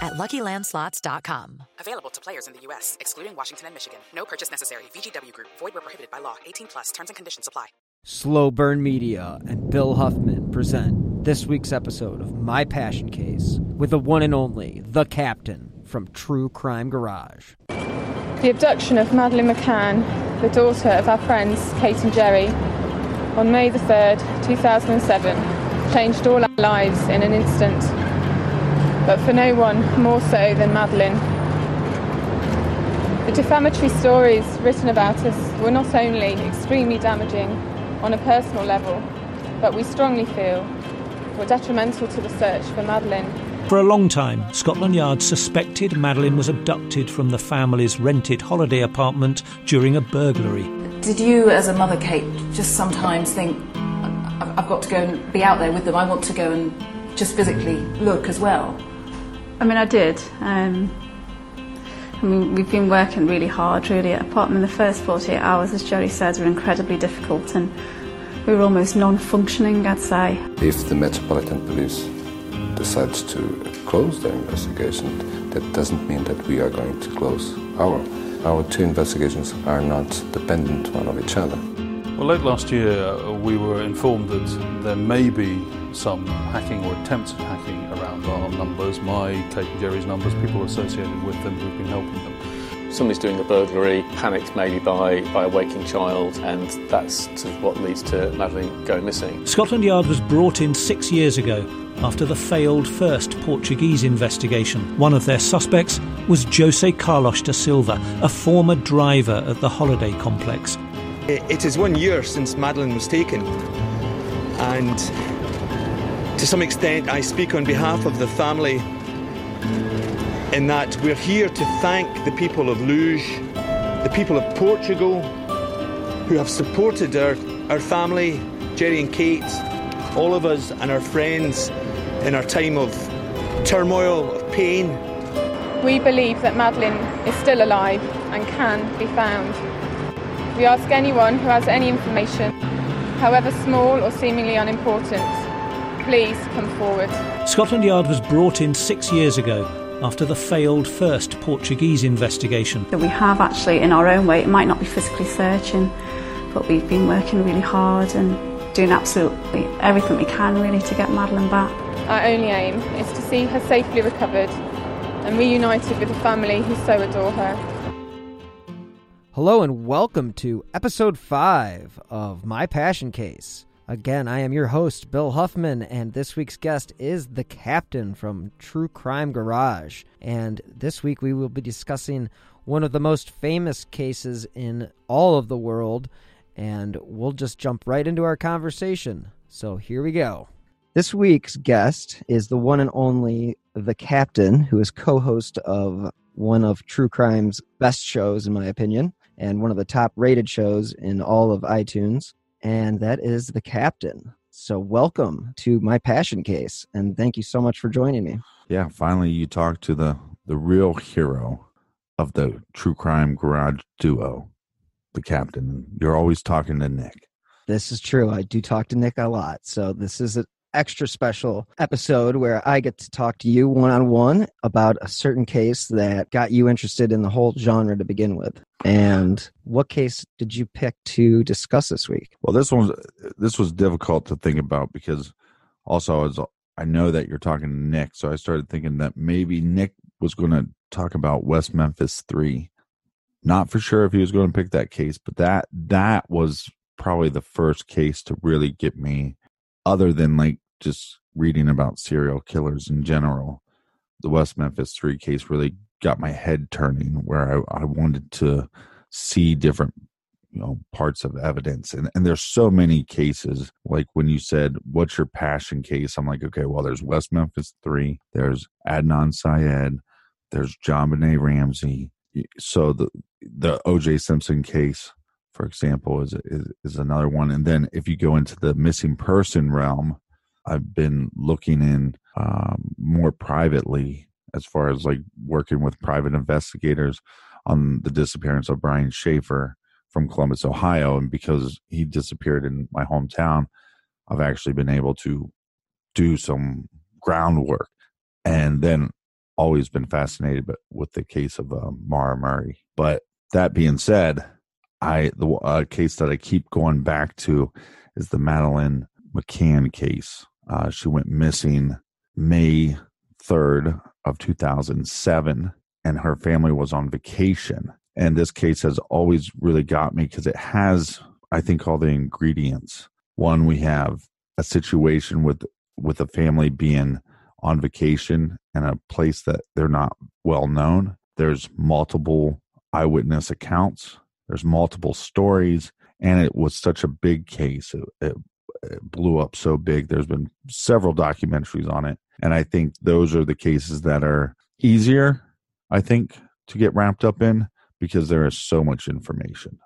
at LuckyLandSlots.com. Available to players in the U.S., excluding Washington and Michigan. No purchase necessary. VGW Group. Void where prohibited by law. 18 plus. Terms and conditions apply. Slow Burn Media and Bill Huffman present this week's episode of My Passion Case with the one and only, The Captain from True Crime Garage. The abduction of Madeleine McCann, the daughter of our friends Kate and Gerry, on May the 3rd, 2007, changed all our lives in an instant. But for no one more so than Madeleine. The defamatory stories written about us were not only extremely damaging on a personal level, but we strongly feel were detrimental to the search for Madeleine. For a long time, Scotland Yard suspected Madeleine was abducted from the family's rented holiday apartment during a burglary. Did you, as a mother, Kate, just sometimes think, I've got to go and be out there with them, I want to go and just physically look as well? I mean, I did. Um, I mean, we've been working really hard, really. Apart from the first 48 hours, as Gerry said, were incredibly difficult and we were almost non functioning, I'd say. If the Metropolitan Police decides to close their investigation, that doesn't mean that we are going to close our. Our two investigations are not dependent one of each other. Well, late last year, uh, we were informed that there may be some hacking or attempts at hacking around our numbers, my, Kate and Gerry's numbers, people associated with them who've been helping them. Somebody's doing a burglary, panicked maybe by, by a waking child, and that's sort of what leads to Madeleine going missing. Scotland Yard was brought in six years ago after the failed first Portuguese investigation. One of their suspects was Jose Carlos da Silva, a former driver at the holiday complex. It is one year since Madeleine was taken, and to some extent, I speak on behalf of the family in that we're here to thank the people of Luz, the people of Portugal, who have supported our, our family, Gerry and Kate, all of us, and our friends in our time of turmoil, of pain. We believe that Madeleine is still alive and can be found. We ask anyone who has any information, however small or seemingly unimportant, please come forward. Scotland Yard was brought in six years ago after the failed first Portuguese investigation. That we have actually, in our own way, it might not be physically searching, but we've been working really hard and doing absolutely everything we can really to get Madeleine back. Our only aim is to see her safely recovered and reunited with the family who so adore her. Hello and welcome to episode 5 of My Passion Case. Again, I am your host, Bill Huffman, and this week's guest is the captain from True Crime Garage. And this week we will be discussing one of the most famous cases in all of the world, and we'll just jump right into our conversation. So here we go. This week's guest is the one and only the captain, who is co host of one of True Crime's best shows, in my opinion, and one of the top rated shows in all of iTunes and that is the captain. So, welcome to my passion case, and thank you so much for joining me. Yeah, finally, you talked to the the real hero of the true crime garage duo, the captain. You're always talking to Nick. This is true. I do talk to Nick a lot, so this is an extra special episode where I get to talk to you one on one about a certain case that got you interested in the whole genre to begin with. And what case did you pick to discuss this week? Well, this one this was difficult to think about because also as I know that you're talking to Nick, so I started thinking that maybe Nick was going to talk about West Memphis 3. Not for sure if he was going to pick that case, but that that was probably the first case to really get me other than like just reading about serial killers in general. The West Memphis 3 case really got my head turning where I, I wanted to see different you know parts of evidence and and there's so many cases like when you said what's your passion case i'm like okay well there's west memphis 3 there's adnan syed there's JonBenét ramsey so the the oj simpson case for example, is, is is another one. And then if you go into the missing person realm, I've been looking in um, more privately as far as like working with private investigators on the disappearance of Brian Shaffer from Columbus, Ohio. And because he disappeared in my hometown, I've actually been able to do some groundwork and then always been fascinated with the case of uh, Maura Murray. But that being said, I the uh, case that I keep going back to is the Madeleine McCann case. Uh, she went missing May 3rd of 2007 and her family was on vacation. And this case has always really got me because it has, I think, all the ingredients. One, we have a situation with with a family being on vacation in a place that they're not well known. There's multiple eyewitness accounts. There's multiple stories, and it was such a big case. It, it, it blew up so big. There's been several documentaries on it, and I think those are the cases that are easier. I think to get wrapped up in because there is so much information.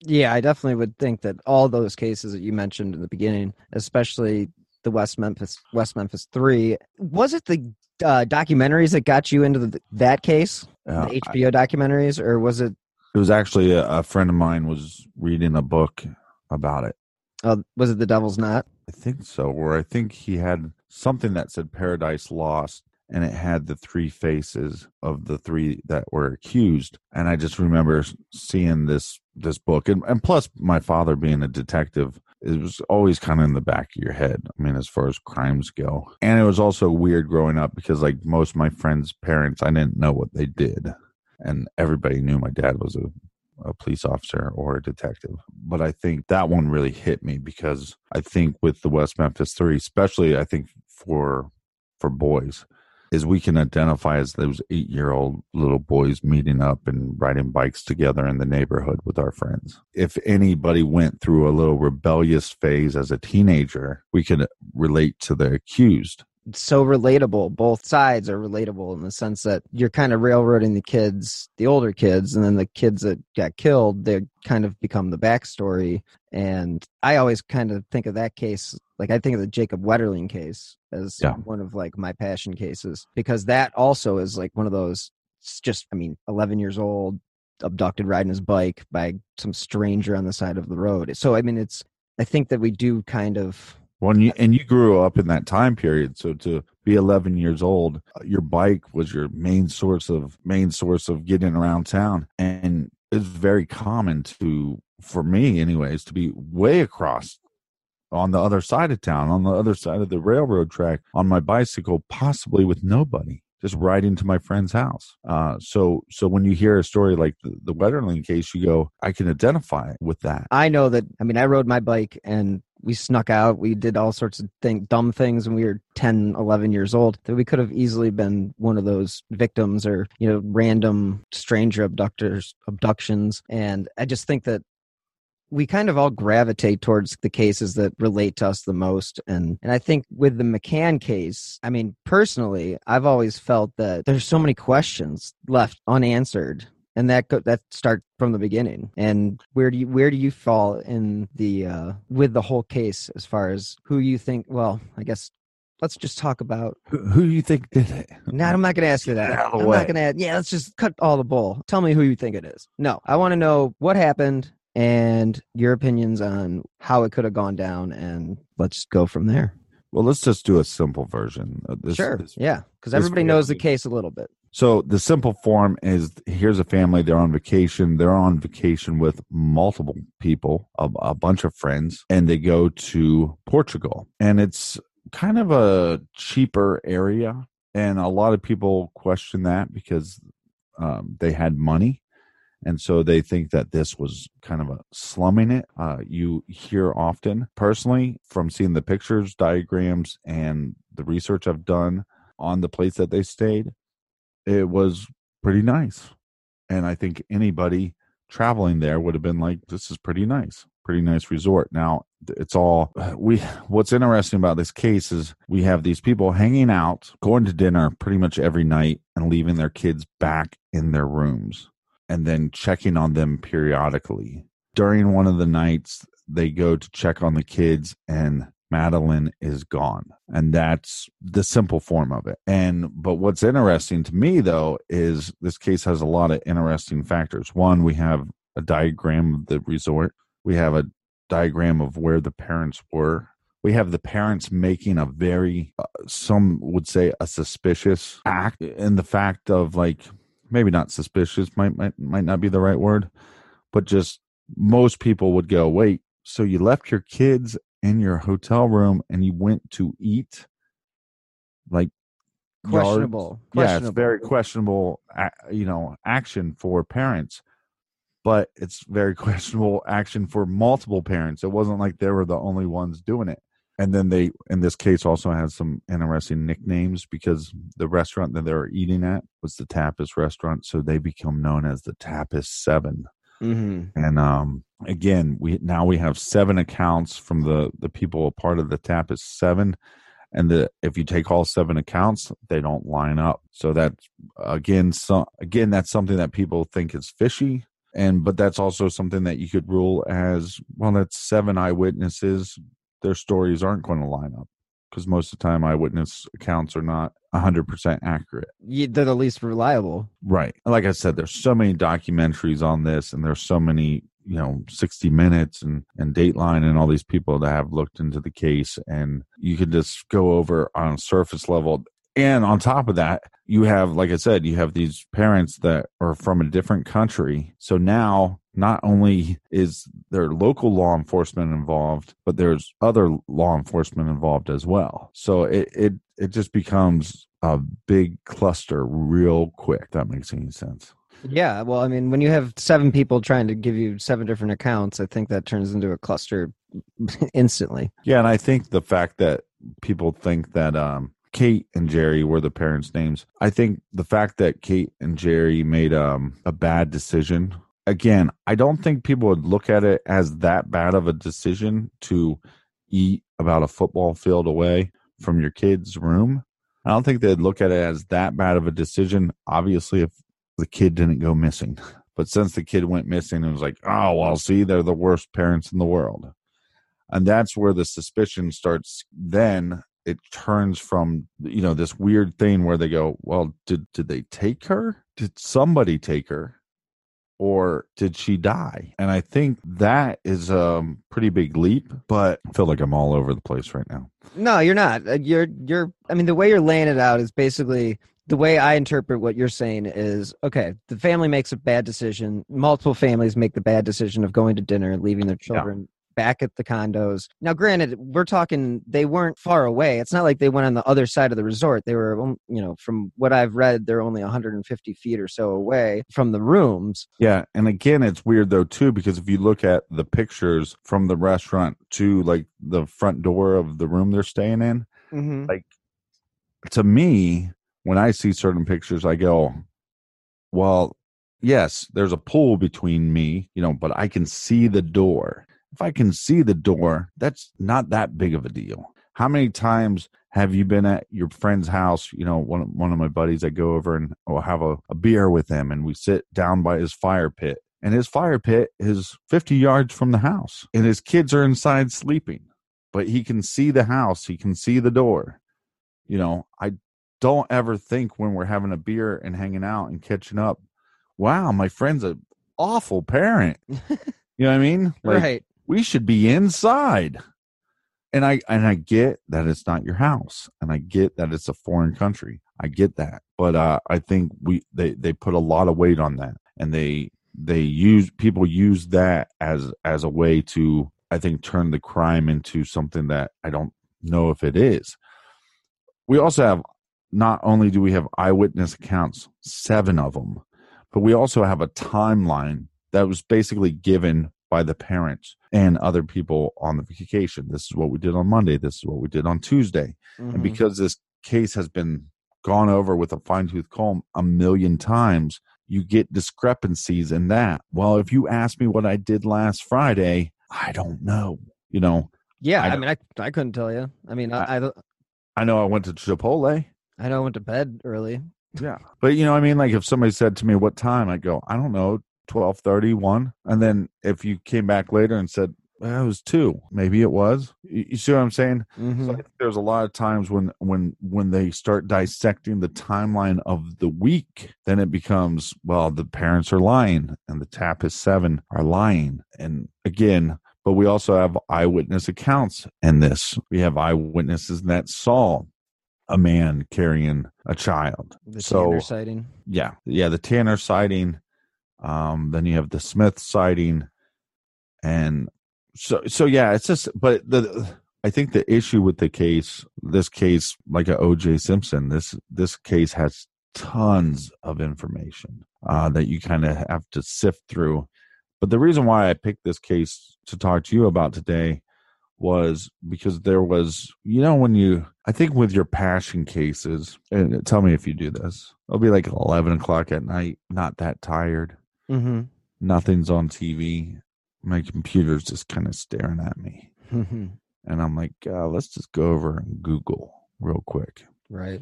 Yeah, I definitely would think that all those cases that you mentioned in the beginning, especially the West Memphis West Memphis Three, was it the uh, documentaries that got you into the, that case, uh, the HBO I, documentaries, or was it? It was actually a, a, friend of mine was reading a book about it. Uh, was it The Devil's Knot? I think so. Where I think he had something that said Paradise Lost, and it had the three faces of the three that were accused and i just remember seeing this this book and, and plus my father being a detective it was always kind of in the back of your head i mean as far as crimes go and it was also weird growing up because like most of my friends parents i didn't know what they did and everybody knew my dad was a a police officer or a detective. But I think that one really hit me because I think with the West Memphis Three, especially I think for for boys, is we can identify as those eight year old little boys meeting up and riding bikes together in the neighborhood with our friends. If anybody went through a little rebellious phase as a teenager, we can relate to the accused so relatable. Both sides are relatable in the sense that you're kind of railroading the kids, the older kids, and then the kids that got killed, they kind of become the backstory. And I always kind of think of that case, like I think of the Jacob Wetterling case as yeah. one of like my passion cases because that also is like one of those. It's just, I mean, 11 years old, abducted riding his bike by some stranger on the side of the road. So I mean, it's. I think that we do kind of well, and you, and you grew up in that time period, so to be 11 years old, your bike was your main source of main source of getting around town, and it's very common to, for me, anyways, to be way across on the other side of town, on the other side of the railroad track, on my bicycle, possibly with nobody just right into my friend's house. Uh, so, so when you hear a story like the, the Wetterling case, you go, I can identify with that. I know that. I mean, I rode my bike and we snuck out. We did all sorts of thing, dumb things when we were 10, 11 years old that we could have easily been one of those victims or, you know, random stranger abductors, abductions. And I just think that we kind of all gravitate towards the cases that relate to us the most and and I think with the McCann case I mean personally I've always felt that there's so many questions left unanswered and that go, that start from the beginning and where do you where do you fall in the uh with the whole case as far as who you think well I guess let's just talk about who, who you think did it. No, I'm not going to ask you that. I'm way. not going to. Yeah, let's just cut all the bull. Tell me who you think it is. No, I want to know what happened and your opinions on how it could have gone down, and let's go from there. Well, let's just do a simple version. Of this, sure. This, yeah, because everybody knows the case a little bit. So the simple form is: here's a family. They're on vacation. They're on vacation with multiple people, a, a bunch of friends, and they go to Portugal. And it's kind of a cheaper area, and a lot of people question that because um, they had money and so they think that this was kind of a slumming it. Uh, you hear often, personally, from seeing the pictures, diagrams, and the research I've done on the place that they stayed, it was pretty nice. And I think anybody traveling there would have been like, this is pretty nice, pretty nice resort. Now, it's all we what's interesting about this case is we have these people hanging out going to dinner pretty much every night and leaving their kids back in their rooms and then checking on them periodically. during one of the nights they go to check on the kids and Madeleine is gone. And that's the simple form of it. And but what's interesting to me though is this case has a lot of interesting factors. One, we have a diagram of the resort. We have a diagram of where the parents were. We have the parents making a very, uh, some would say, a suspicious act in the fact of like, maybe not suspicious, might, might, might not be the right word, but just most people would go, wait, so you left your kids in your hotel room and you went to eat? Like, questionable. yards? Yeah, it's very questionable, you know, action for parents but it's very questionable action for multiple parents. It wasn't like they were the only ones doing it. And then they, in this case, also had some interesting nicknames because the restaurant that they were eating at was the Tapas restaurant, so they become known as the Tapas Seven. Mm-hmm. And um, again, we now we have seven accounts from the the people a part of the Tapas Seven, and the if you take all seven accounts, they don't line up. So that again, so again, that's something that people think is fishy. And but that's also something that you could rule as well that's seven eyewitnesses. Their stories aren't going to line up because most of the time eyewitness accounts are not 100% accurate. Ye- They're the least reliable. right. Like i said there's so many documentaries on this and there's so many you know 60 minutes and and dateline and all these people that have looked into the case and you could just go over on surface level. And on top of that you have like i said you have these parents that are from a different country. So now not only is there local law enforcement involved but there's other law enforcement involved as well. So it it, it just becomes a big cluster real quick that makes any sense Yeah, well, I mean, when you have seven people trying to give you seven different accounts, I think that turns into a cluster instantly. Yeah, and I think the fact that people think that um, Kate and Gerry were the parents' names, I think the fact that Kate and Gerry made um, a bad decision. Again, I don't think people would look at it as that bad of a decision to eat about a football field away from your kid's room. I don't think they'd look at it as that bad of a decision. Obviously, if the kid didn't go missing, but since the kid went missing, it was like, oh, well, see, they're the worst parents in the world. And that's where the suspicion starts. Then it turns from you know this weird thing where they go well did did they take her? Did somebody take her? Or did she die? And i think that is a pretty big leap but i feel like i'm all over the place right now. No, you're not. Uh, You're you're. I mean, the way you're laying it out is basically the way I interpret what you're saying is okay. The family makes a bad decision. Multiple families make the bad decision of going to dinner and leaving their children back at the condos. Now, granted, we're talking they weren't far away. It's not like they went on the other side of the resort. They were, um, you know, from what I've read, they're only 150 feet or so away from the rooms. Yeah, and again, it's weird though too because if you look at the pictures from the restaurant to like the front door of the room they're staying in, Mm-hmm. like to me, when I see certain pictures, I go, "Well, yes, there's a pool between me, you know, but I can see the door. If I can see the door, that's not that big of a deal." How many times have you been at your friend's house? You know, one one of my buddies, I go over and will have a, a beer with him, and we sit down by his fire pit. And his fire pit is 50 yards from the house, and his kids are inside sleeping, but he can see the house, he can see the door. You know, I don't ever think when we're having a beer and hanging out and catching up, wow, my friend's an awful parent. you know what I mean? Like, right. we should be inside and i and i get that it's not your house and i get that it's a foreign country i get that but uh i think we they they put a lot of weight on that and they they use people use that as as a way to i think turn the crime into something that i don't know if it is we also have not only do we have eyewitness accounts seven of them but we also have a timeline that was basically given by the parents and other people on the vacation. This is what we did on Monday. This is what we did on Tuesday. Mhm. And because this case has been gone over with a fine tooth comb a million times, you get discrepancies in that. Well, if you ask me what I did last Friday, I don't know. You know, Yeah, I I, mean, I I couldn't tell you. I mean, I I, I know I went to Chipotle. I know I went to bed early. Yeah. But you know, I mean, like if somebody said to me what time, I go, I don't know, 12 31 and then if you came back later and said well, it was two. Maybe it was. You, see what i'm saying? Mhm. so I think there's a lot of times when when when they start dissecting the timeline of the week then it becomes well the parents are lying and the Tapas seven are lying. And again but we also have eyewitness accounts in this. We have eyewitnesses that saw a man carrying a child The so Tanner sighting. yeah yeah the tanner sighting um then you have the smith sighting and so so yeah it's just but the i think the issue with the case this case like a oj simpson this this case has tons of information uh that you kind of have to sift through but the reason why i picked this case to talk to you about today was because there was you know when you i think with your passion cases and tell me if you do this it'll be like 11 o'clock at night not that tired Mm-hmm. nothing's on tv my computer's just kind of staring at me Mm-hmm. and i'm like uh, let's just go over and google real quick Right.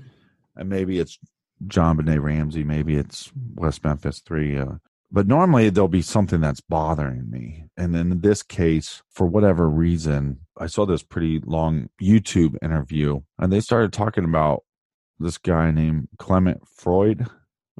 and maybe it's JonBenét ramsey maybe it's west memphis 3 uh, but normally there'll be something that's bothering me and in this case for whatever reason i saw this pretty long youtube interview and they started talking about this guy named clement freud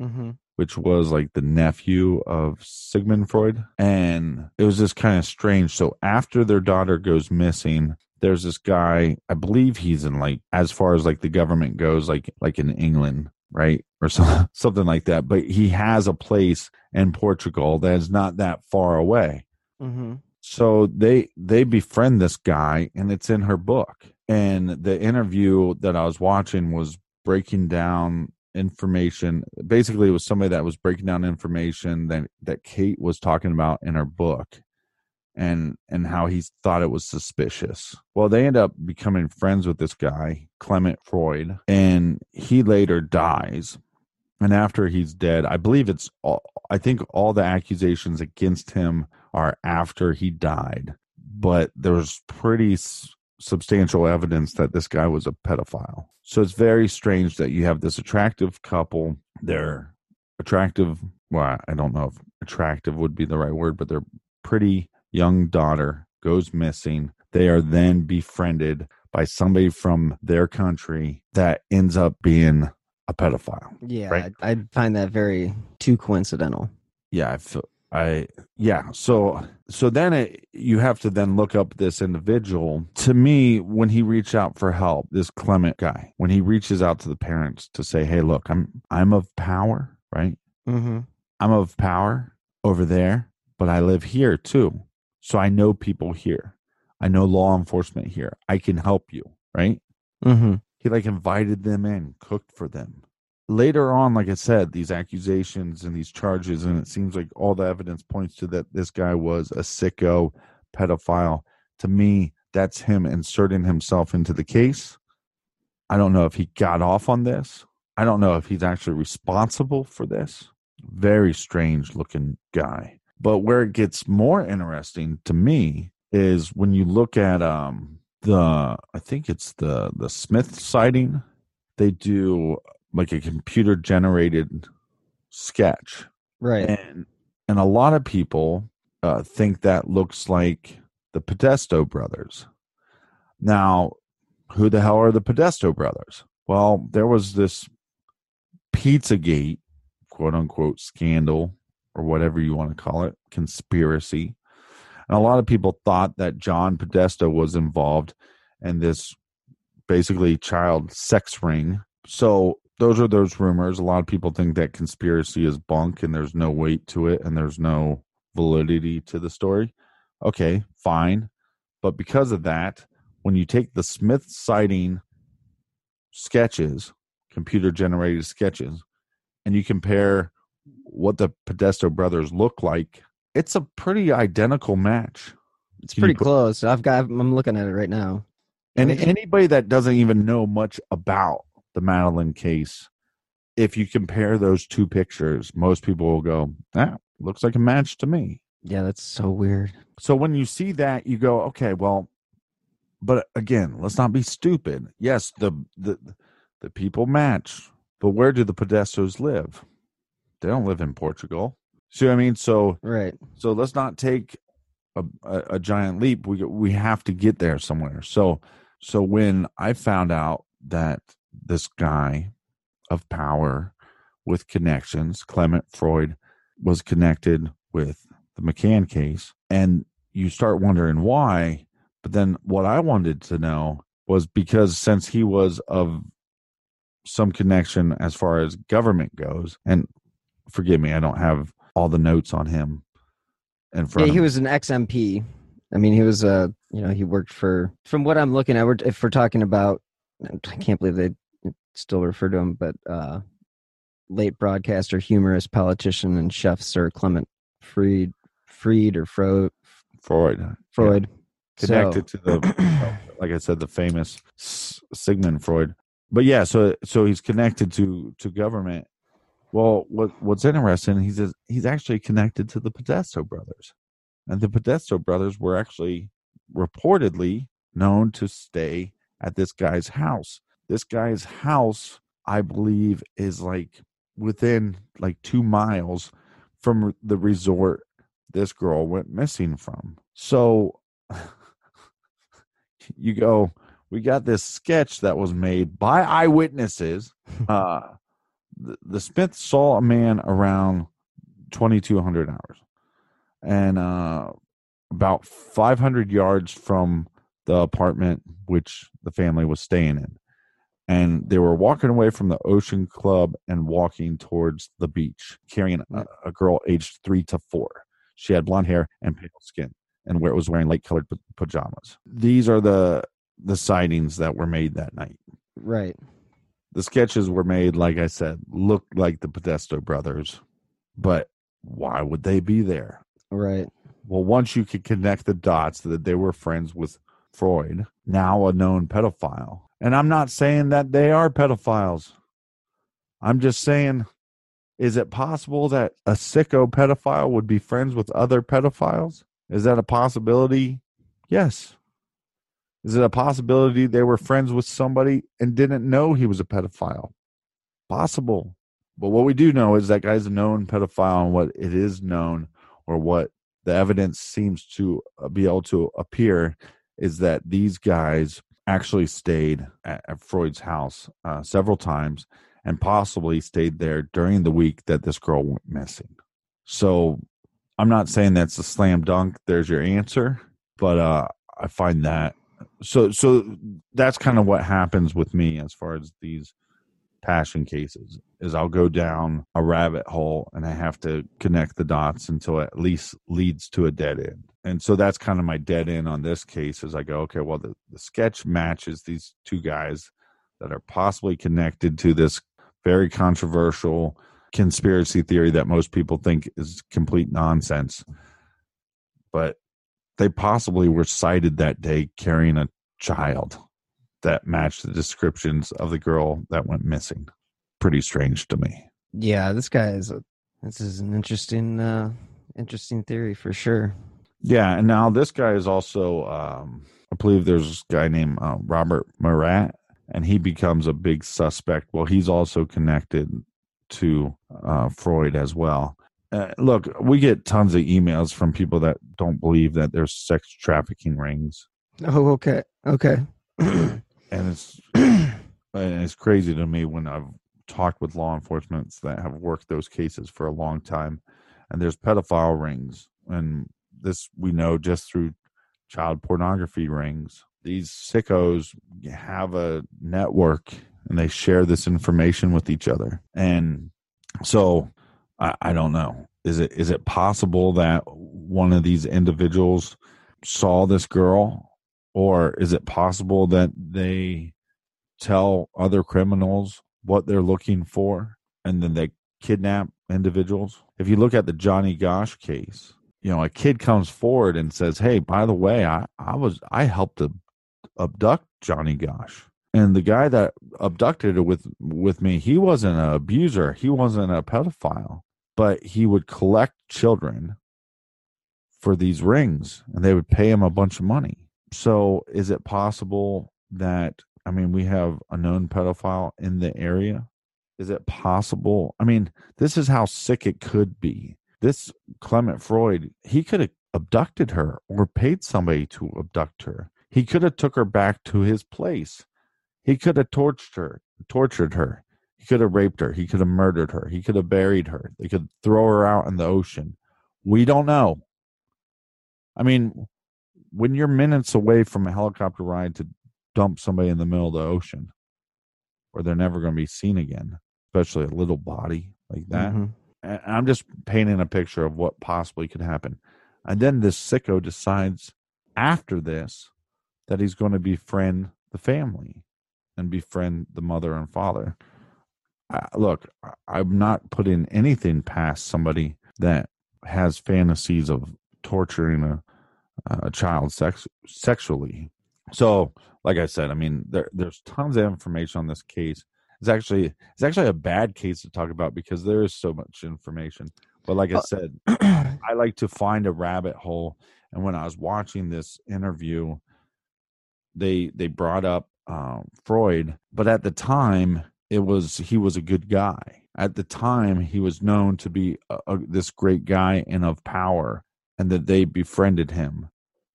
Mm-hmm. which was like the nephew of Sigmund Freud. And it was just kind of strange. So after their daughter goes missing, there's this guy, I believe he's in like as far as like the government goes, like like in England, right? Or so, something like that. But he has a place in Portugal that is not that far away. Mm-hmm. So they they befriend this guy and it's in her book. And the interview that I was watching was breaking down information. Basically it was somebody that was breaking down information that that Kate was talking about in her book and and how he thought it was suspicious. Well, they end up becoming friends with this guy, Clement Freud, and he later dies. And after he's dead, I believe it's all, I think all the accusations against him are after he died. But there's pretty s- substantial evidence that this guy was a pedophile. So it's very strange that you have this attractive couple. They're attractive. Well, I don't know if attractive would be the right word, but they're pretty young daughter goes missing. They are then befriended by somebody from their country that ends up being a pedophile. Yeah, Right. I, I find that very too coincidental. yeah i feel i yeah so so then it, you have to then look up this individual to me when he reached out for help this clement guy when he reaches out to the parents to say hey look i'm i'm of power right Mm-hmm. i'm of power over there but i live here too so i know people here i know law enforcement here i can help you right Mm-hmm. he like invited them in, cooked for them. Later on, like I said, these accusations and these charges, and it seems like all the evidence points to that this guy was a sicko pedophile. To me, that's him inserting himself into the case. I don't know if he got off on this. I don't know if he's actually responsible for this. Very strange looking guy. But where it gets more interesting to me is when you look at um the I think it's the the Smith sighting. They do like a computer generated sketch, Right. and and a lot of people uh, think that looks like the Podesta brothers. Now, who the hell are the Podesta brothers? Well, there was this Pizzagate, quote unquote, scandal or whatever you want to call it, conspiracy. And a lot of people thought that John Podesta was involved in this basically child sex ring. So those are those rumors. A lot of people think that conspiracy is bunk and there's no weight to it and there's no validity to the story. Okay, fine. But because of that, when you take the Smith sighting sketches, computer generated sketches, and you compare what the Podesta brothers look like, it's a pretty identical match. It's Can pretty put- close. I've got. I'm looking at it right now. And anybody that doesn't even know much about the Madeleine case, if you compare those two pictures, most people will go, "Ah, looks like a match to me." Yeah, that's so weird. So when you see that, you go, "Okay, well." But again, let's not be stupid. Yes, the the the people match, but where do the Podestas live? They don't live in Portugal. See what I mean? So right. So let's not take a, a, a giant leap. We we have to get there somewhere. So so when I found out that this guy of power with connections, Clement Freud, was connected with the McCann case, and you start wondering why. But then what I wanted to know was because since he was of some connection as far as government goes, and forgive me, I don't have all the notes on him in front. Yeah, he was an ex-MP. I mean, he was uh, you know, he worked for. From what I'm looking at, we're, if we're talking about, I can't believe they still refer to him, but uh, late broadcaster, humorist, politician, and chef Sir Clement Freed, Freed or Fro, Freud. Freud. connected So- to the like i said the famous S- sigmund freud but yeah so so he's connected to to government well what what's interesting he's he's actually connected to the Podesta brothers. And the Podesta brothers were actually reportedly known to stay at this guy's house. This guy's house i believe is like within like 2 miles from the resort this girl went missing from. So you go we got this sketch that was made by eyewitnesses uh the, the smith saw a man around 2200 hours and uh about 500 yards from the apartment which the family was staying in and they were walking away from the ocean club and walking towards the beach carrying a, a girl aged three to four she had blonde hair and pale skin and where it was wearing light colored pa- pajamas. These are the the sightings that were made that night. Right. The sketches were made, like I said, look like the Podesta brothers, but why would they be there? Right. Well, once you could connect the dots that they were friends with Freud, now a known pedophile. And I'm not saying that they are pedophiles. I'm just saying, is it possible that a sicko pedophile would be friends with other pedophiles? Is that a possibility? Yes. Is it a possibility they were friends with somebody and didn't know he was a pedophile? Possible. But what we do know is that guy's a known pedophile, and what it is known, or what the evidence seems to uh, be able to appear, is that these guys actually stayed at, at Freud's house uh, several times and possibly stayed there during the week that this girl went missing. So I'm not saying that's a slam dunk. There's your answer, but uh, I find that so so that's kind of what happens with me as far as these passion cases is I'll go down a rabbit hole and I have to connect the dots until it at least leads to a dead end. And so that's kind of my dead end on this case is I go, okay, well the, the sketch matches these two guys that are possibly connected to this very controversial conspiracy theory that most people think is complete nonsense. But they possibly were sighted that day carrying a child that matched the descriptions of the girl that went missing. Pretty strange to me. Yeah, this guy is a this is an interesting uh interesting theory for sure. Yeah, and now this guy is also um I believe there's this guy named uh, Robert Murat and he becomes a big suspect. Well, he's also connected to uh, Freud as well. Uh, look, we get tons of emails from people that don't believe that there's sex trafficking rings, Oh, okay. Okay. and it's and it's crazy to me when I've talked with law enforcement that have worked those cases for a long time, and there's pedophile rings, and this we know just through child pornography rings. These sickos have a network and they share this information with each other. And so I, I don't know. Is it is it possible that one of these individuals saw this girl? Or is it possible that they tell other criminals what they're looking for and then they kidnap individuals? If you look at the Johnny Gosch case, you know, a kid comes forward and says, Hey, by the way, I, I was I helped to abduct Johnny Gosch. And the guy that abducted with with me, he wasn't an abuser, he wasn't a pedophile, but he would collect children for these rings and they would pay him a bunch of money. So is it possible that I mean we have a known pedophile in the area? Is it possible? I mean, this is how sick it could be. this Clement Freud, he could have abducted her or paid somebody to abduct her. He could have took her back to his place. He could have tortured her, tortured her. He could have raped her. He could have murdered her. He could have buried her. They could throw her out in the ocean. We don't know. I mean, when you're minutes away from a helicopter ride to dump somebody in the middle of the ocean where they're never going to be seen again, especially a little body like that. Mm-hmm. I'm just painting a picture of what possibly could happen. And then this sicko decides after this that he's going to befriend the family and befriend the mother and father. Uh, look, I'm not putting anything past somebody that has fantasies of torturing a, a child sex, sexually. So, like I said, I mean, there, there's tons of information on this case. It's actually it's actually a bad case to talk about because there is so much information. But like I said, I like to find a rabbit hole. And when I was watching this interview, they they brought up um, Freud, but at the time it was he was a good guy. At the time, he was known to be a, a, this great guy and of power, and that they befriended him,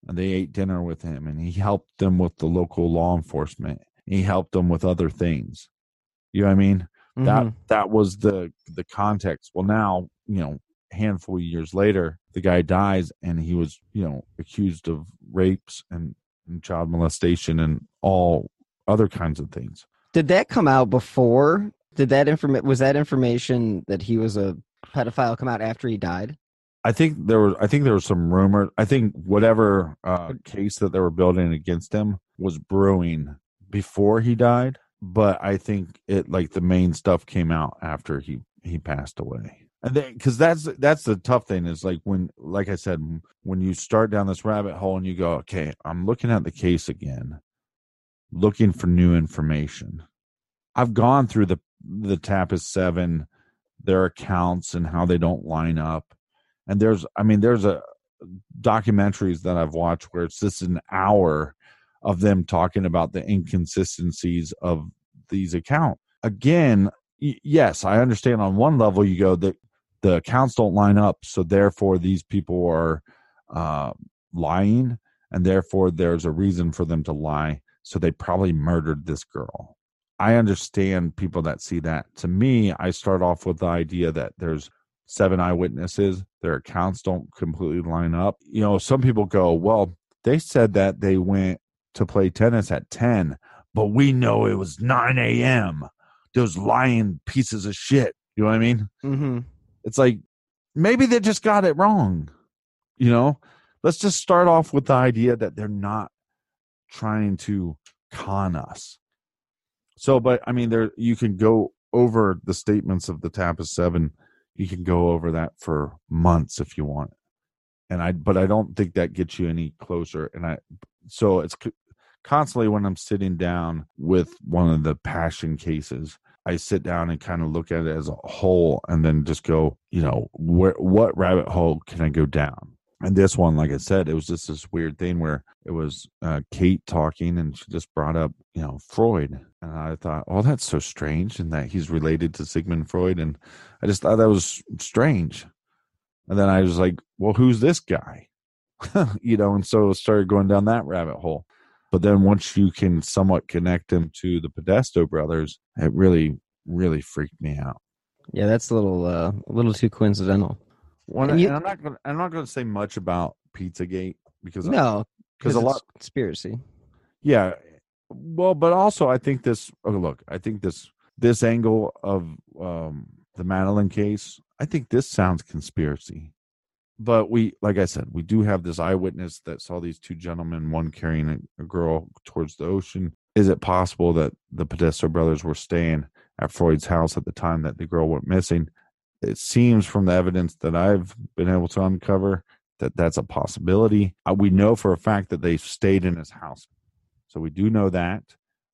and they ate dinner with him, and he helped them with the local law enforcement. He helped them with other things. You know what I mean? Mm-hmm. That that was the the context. Well, now you know, handful of years later, the guy dies, and he was you know accused of rapes and, and child molestation and all other kinds of things. Did that come out before? Did that inform was that information that he was a pedophile come out after he died? I think there was. I think there was some rumor. I think whatever uh, case that they were building against him was brewing before he died. But I think it like the main stuff came out after he he passed away. And because that's that's the tough thing is like when like I said when you start down this rabbit hole and you go okay I'm looking at the case again, looking for new information. I've gone through the the TAPAS seven, their accounts and how they don't line up and there's i mean there's a documentaries that i've watched where it's just an hour of them talking about the inconsistencies of these accounts again y- yes i understand on one level you go that the accounts don't line up so therefore these people are uh, lying and therefore there's a reason for them to lie so they probably murdered this girl. I understand people that see that. To me i start off with the idea that there's seven eyewitnesses their accounts don't completely line up. You know some people go well they said that they went to play tennis at 10 but we know it was 9 a.m those lying pieces of shit. You know what i mean? Mm-hmm. it's like maybe they just got it wrong you know? Let's just start off with the idea that they're not trying to con us. So but i mean there you can go over the statements of the TAPAS 7 you can go over that for months if you want. And i but i don't think that gets you any closer. And i so it's constantly when i'm sitting down with one of the passion cases i sit down and kind of look at it as a whole and then just go you know where what rabbit hole can i go down and this one like i said it was just this weird thing where it was uh, kate talking and she just brought up you know freud. And i thought oh that's so strange and that he's related to sigmund freud. And i just thought that was strange. And then i was like well who's this guy? You know and so it started going down that rabbit hole. But then once you can somewhat connect him to the Podesta brothers it really really freaked me out. Yeah, that's a little uh, a little too coincidental. One, And you- and I'm not gonna I'm not gonna say much about Pizzagate because No, because a lot conspiracy. yeah well but also I think this oh, look I think this this angle of um the Madeleine case I think this sounds conspiracy. But we like I said we do have this eyewitness that saw these two gentlemen one carrying a, a girl towards the ocean. Is it possible that the Podesta brothers were staying at Freud's house at the time that the girl went missing it seems from the evidence that I've been able to uncover that that's a possibility. Uh, we know for a fact that they stayed in his house, so we do know that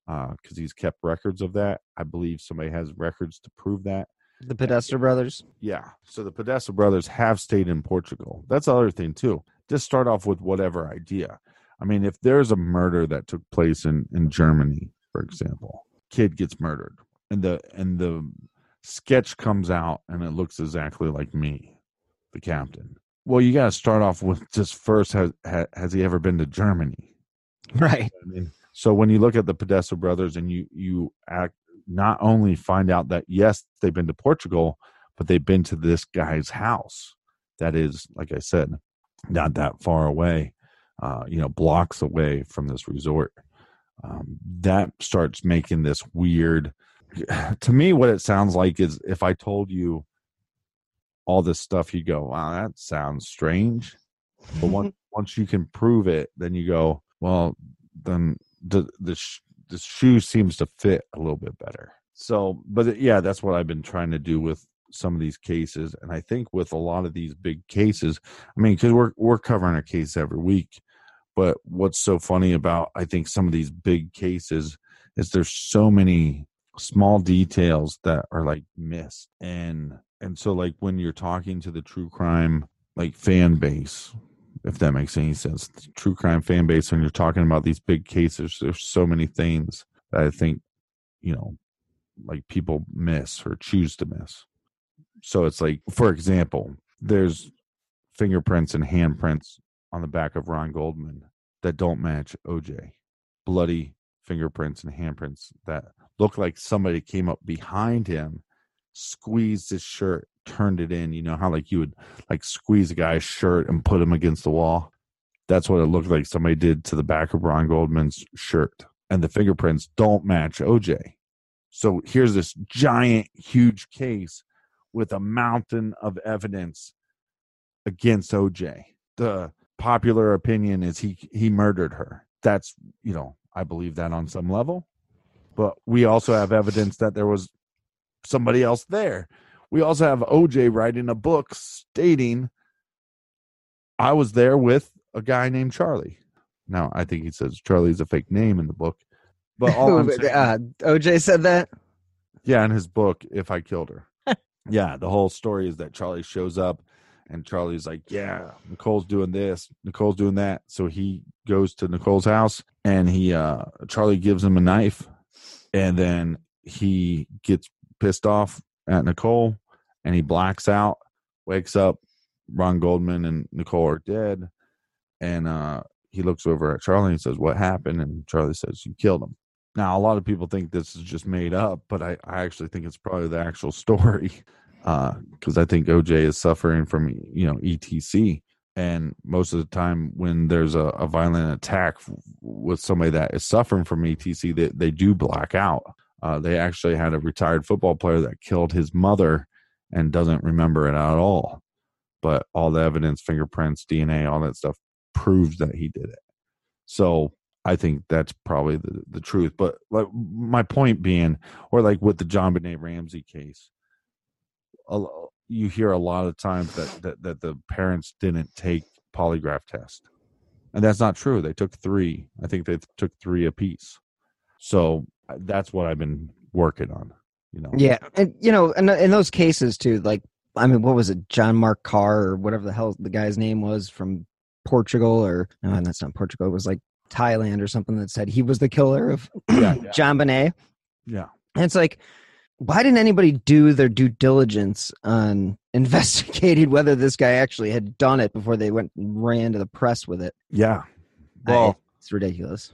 because he's kept records of that. I believe somebody has records to prove that. The Podesta brothers. Yeah, so the Podesta brothers have stayed in Portugal. That's the other thing too. Just start off with whatever idea. I mean, if there's a murder that took place in in Germany, for example, kid gets murdered, and the and the sketch comes out and it looks exactly like me the captain? Well, you got to start off with just first has has he ever been to Germany? Right. I mean, so when you look at the Podesta brothers and you you act not only find out that yes they've been to Portugal, but they've been to this guy's house that is, like I said, not that far away, uh, you know, blocks away from this resort. Um, that starts making this weird. To me, what it sounds like is if I told you all this stuff, you go, "Wow, that sounds strange." But once once you can prove it, then you go, "Well, then the the sh- the shoe seems to fit a little bit better." So, but yeah, that's what I've been trying to do with some of these cases, and I think with a lot of these big cases, I mean, because we're we're covering a case every week, but what's so funny about I think some of these big cases is there's so many small details that are like missed, and and so like when you're talking to the true crime like fan base if that makes any sense the true crime fan base when you're talking about these big cases there's so many things that i think you know like people miss or choose to miss so it's like, for example, there's fingerprints and handprints on the back of Ron Goldman that don't match OJ. Bloody fingerprints and handprints that look like somebody came up behind him, squeezed his shirt, turned it in. You know how like you would like squeeze a guy's shirt and put him against the wall? That's what it looked like somebody did to the back of Ron Goldman's shirt. And the fingerprints don't match OJ. So here's this giant, huge case with a mountain of evidence against OJ. The popular opinion is he he murdered her. That's, you know, I believe that on some level. But we also have evidence that there was somebody else there. We also have OJ writing a book stating I was there with a guy named Charlie. Now, I think he says Charlie's a fake name in the book. But all I'm saying, uh, OJ said that. yeah, in his book, If I Killed Her. yeah, the whole story is that Charlie shows up and Charlie's like, Yeah, Nicole's doing this, Nicole's doing that. So he goes to Nicole's house and he uh Charlie gives him a knife and then he gets pissed off at Nicole and he blacks out, wakes up, Ron Goldman and Nicole are dead, and uh he looks over at Charlie and says, What happened? And Charlie says, You killed him. Now, a lot of people think this is just made up, but I, I actually think it's probably the actual story because uh, I think OJ is suffering from, you know, ETC. And most of the time, when there's a, a violent attack with somebody that is suffering from ETC, they, they do black out. Uh, they actually had a retired football player that killed his mother and doesn't remember it at all. But all the evidence, fingerprints, DNA, all that stuff proves that he did it. So I think that's probably the, the truth. But like my point being, or like with the JonBenét Ramsey case, a, you hear a lot of times that, that that the parents didn't take polygraph test, and that's not true. They took three. I think they took three apiece. So uh, that's what I've been working on. You know. Yeah, and you know, in, in those cases too, like I mean, what was it, John Mark Karr or whatever the hell the guy's name was from Portugal, or no, that's not Portugal. It was like Thailand or something that said he was the killer of yeah, JonBenét. Yeah. And it's like, why didn't anybody do their due diligence on investigating whether this guy actually had done it before they went and ran to the press with it? Yeah. Well, I, it's ridiculous.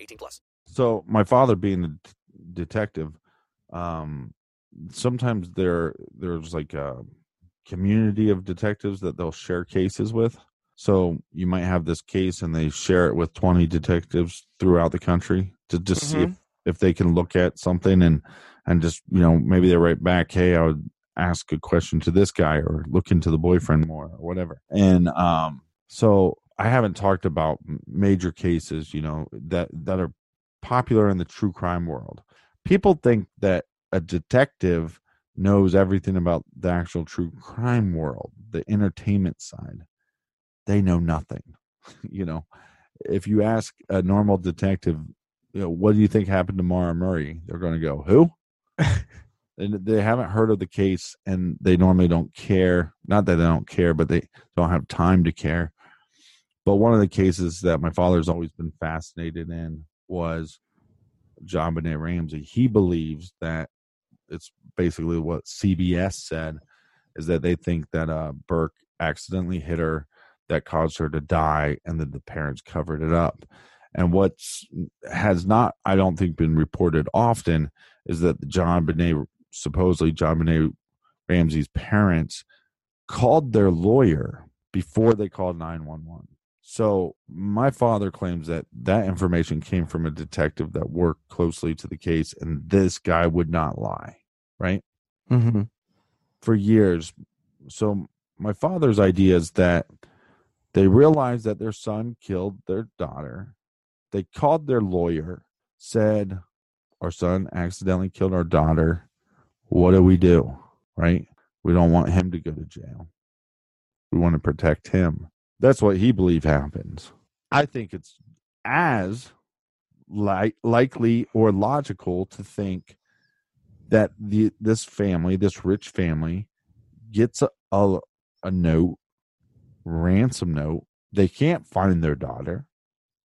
18 plus. So my father being a d- detective, um, sometimes there there's like a community of detectives that they'll share cases with. So you might have this case and they share it with 20 detectives throughout the country to just see if, if they can look at something and and just you know maybe they write back, hey, I would ask a question to this guy or look into the boyfriend more or whatever. And um, so I haven't talked about major cases, you know, that that are popular in the true crime world. People think that a detective knows everything about the actual true crime world, the entertainment side. They know nothing. you know, if you ask a normal detective, you know, what do you think happened to Maura Murray? They're going to go, who? and they haven't heard of the case and they normally don't care. Not that they don't care, but they don't have time to care. But one of the cases that my father's always been fascinated in was JonBenét Ramsey. He believes that it's basically what CBS said is that they think that uh, Burke accidentally hit her that caused her to die and that the parents covered it up. And what has not, I don't think, been reported often is that JonBenét, supposedly JonBenét Ramsey's parents called their lawyer before they called 911. So my father claims that that information came from a detective that worked closely to the case, and this guy would not lie, right? Mm-hmm. For years. So my father's idea is that they realized that their son killed their daughter. They called their lawyer, said, Our son accidentally killed our daughter. What do we do? Right? We don't want him to go to jail. We want to protect him. That's what he believes happens. I think it's as li- likely or logical to think that the this family, this rich family, gets a, a, a note, ransom note. They can't find their daughter,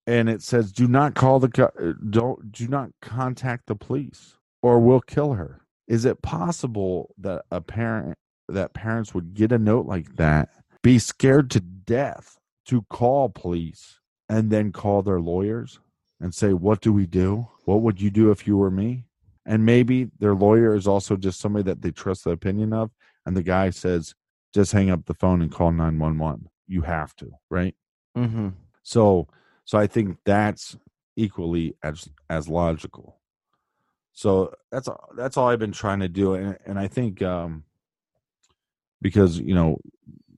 and it says, "Do not call the don't do not contact the police, or we'll kill her." Is it possible that a parent that parents would get a note like that be scared to death to call police and then call their lawyers and say, What do we do? What would you do if you were me? And maybe their lawyer is also just somebody that they trust the opinion of. And the guy says, Just hang up the phone and call 911. You have to, right? Mm-hmm. So, so I think that's equally as as logical. So that's that's all I've been trying to do, and and I think um, because you know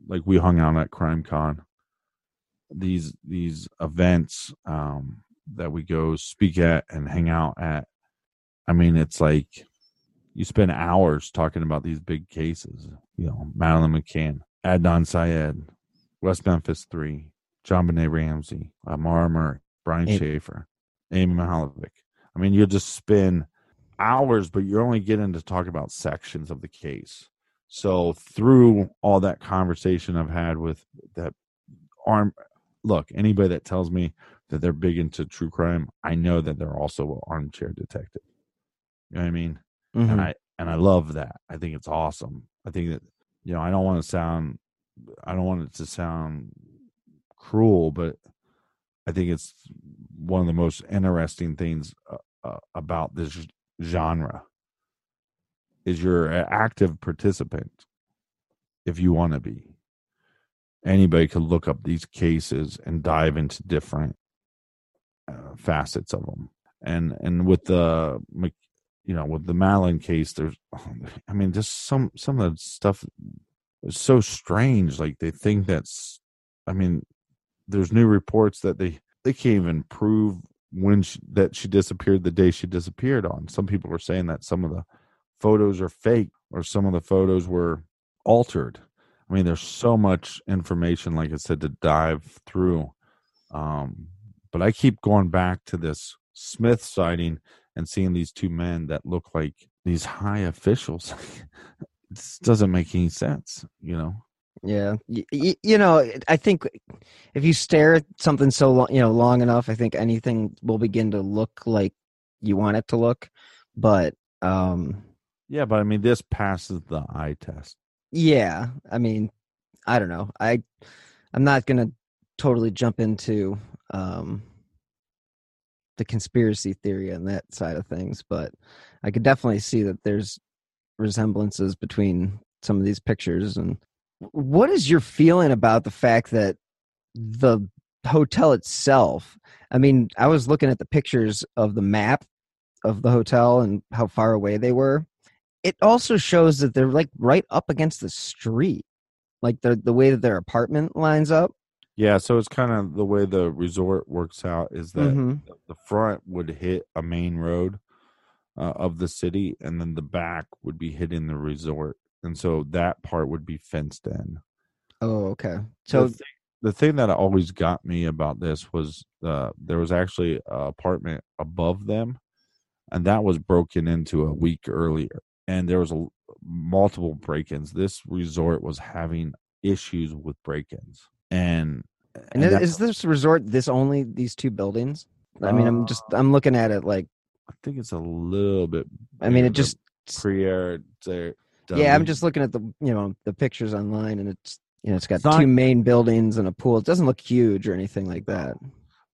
like we hung out at crime con. These these events um that we go speak at and hang out at i mean it's like you spend hours talking about these big cases you know madeleine mccann adnan syed west memphis 3 JonBenét ramsey amara murray brian Amy. schaefer amy mihaljevic i mean you'll just spend hours but you're only getting to talk about sections of the case so through all that conversation I've had with that arm, look, anybody that tells me that they're big into true crime, I know that they're also an armchair detective. You know what I mean? Mhm. And I and I love that. I think it's awesome. I think that you know I don't want to sound, I don't want it to sound cruel, but I think it's one of the most interesting things uh, uh, about this genre is you're an active participant if you want to be. Anybody could look up these cases and dive into different uh, facets of them. And and with the you know with the Malin case, there's I mean just some some of the stuff is so strange. Like they think that's I mean there's new reports that they they can't even prove when she, that she disappeared the day she disappeared on. Some people are saying that some of the photos are fake or some of the photos were altered. I mean, there's so much information, like I said, to dive through. Um, but I keep going back to this Smith sighting and seeing these two men that look like these high officials. this doesn't make any sense, you know? Yeah, y- y- you know, I think if you stare at something so long, you know, long enough, I think anything will begin to look like you want it to look. But um, Yeah, but I mean, this passes the eye test. yeah, I mean, I don't know. I I'm not gonna totally jump into um the conspiracy theory on that side of things, but I could definitely see that there's resemblances between some of these pictures. And what is your feeling about the fact that the hotel itself? I mean, I was looking at the pictures of the map of the hotel and how far away they were. It also shows that they're like right up against the street, like the the way that their apartment lines up. Yeah, so it's kind of the way the resort works out is that Mhm. the front would hit a main road, uh, of the city, and then the back would be hitting the resort, and so that part would be fenced in. Oh, okay. So the thing, the thing that always got me about this was uh, there was actually an apartment above them, and that was broken into a week earlier, and there was a, multiple break-ins. This resort was having issues with break-ins, and and, and is this resort this only these two buildings? I mean, I'm just I'm looking at it like I think it's a little bit. I mean, it just Priere. yeah. I'm just looking at the you know the pictures online, and it's you know it's got It's not- two main buildings and a pool. It doesn't look huge or anything like that.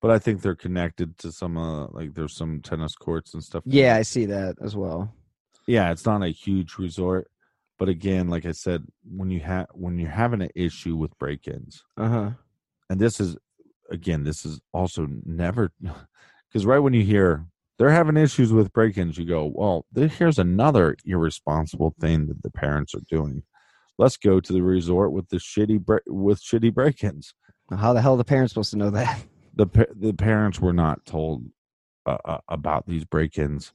but I think they're connected to some uh like there's some tennis courts and stuff. Yeah, I see that as well. Yeah, it's not a huge resort, but again, like I said, when you have when you're having an issue with break-ins, Uh huh. and this is again, this is also never because right when you hear they're having issues with break-ins, you go, well, here's another irresponsible thing that the parents are doing. Let's go to the resort with the shitty bre- with shitty break-ins. How the hell are the parents supposed to know that? the the parents were not told uh, uh, about these break-ins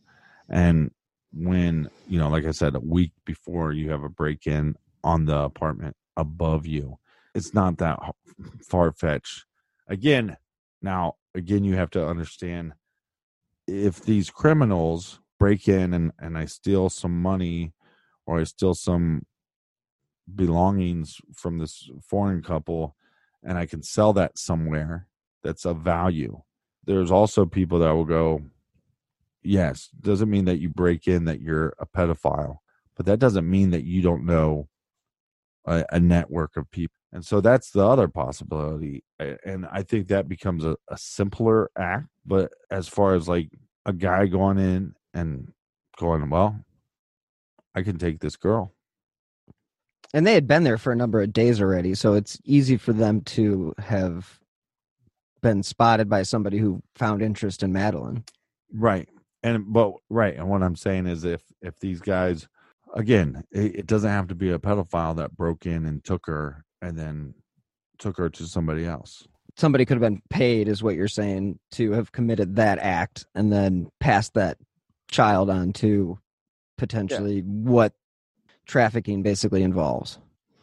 and when you know like i said a week before you have a break-in on the apartment above you it's not that far-fetched again now again you have to understand if these criminals break in and and i steal some money or i steal some belongings from this foreign couple and i can sell that somewhere that's of value. There's also people that will go, yes, doesn't mean that you break in that you're a pedophile, but that doesn't mean that you don't know a, a network of people. And so that's the other possibility. And I think that becomes a, a simpler act. But as far as like a guy going in and going, well, I can take this girl. And they had been there for a number of days already, so it's easy for them to have been spotted by somebody who found interest in Madeleine. Right. And but right, and what I'm saying is if if these guys again, it, it doesn't have to be a pedophile that broke in and took her and then took her to somebody else. Somebody could have been paid, is what you're saying, to have committed that act and then passed that child on to potentially what trafficking basically involves.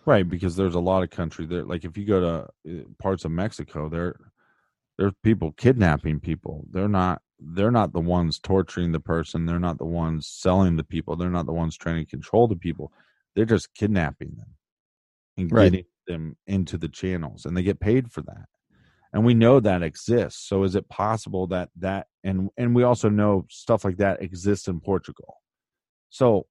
Right, because there's a lot of country there. Like if you go to uh, parts of Mexico, there there's people kidnapping people. They're not they're not the ones torturing the person. They're not the ones selling the people. They're not the ones trying to control the people. They're just kidnapping them and Right. getting them into the channels, and they get paid for that. And we know that exists. So is it possible that that and and we also know stuff like that exists in Portugal. So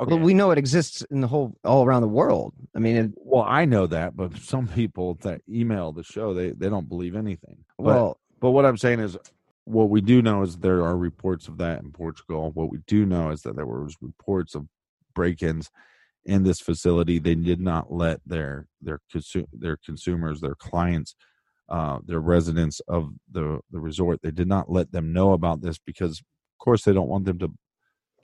okay, Well, we know it exists in the whole all around the world. I mean, it, Well, I know that, but some people that email the show, they they don't believe anything. But, Well- but what I'm saying is, what we do know is there are reports of that in Portugal. What we do know is that there was reports of break-ins in this facility. They did not let their their consu- their consumers, their clients, uh, their residents of the the resort, they did not let them know about this because, of course, they don't want them to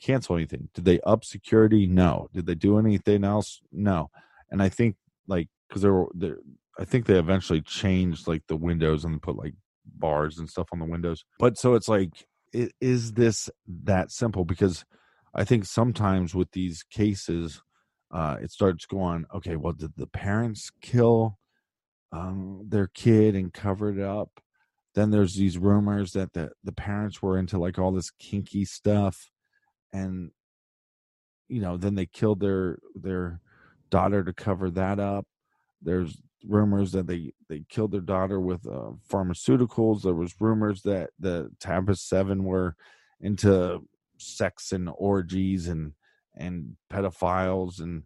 cancel anything. Did they up security? No. Did they do anything else? No. And I think like because there were there, I think they eventually changed like the windows and put like bars and stuff on the windows. But so it's like, i- is this that simple? Because I think sometimes with these cases, uh, it starts going, okay, well, did the parents kill um, their kid and cover it up? Then there's these rumors that the, the parents were into like all this kinky stuff and you know then they killed their their daughter to cover that up there's rumors that they they killed their daughter with uh, pharmaceuticals there was rumors that the Tapas 7 were into sex and orgies and and pedophiles and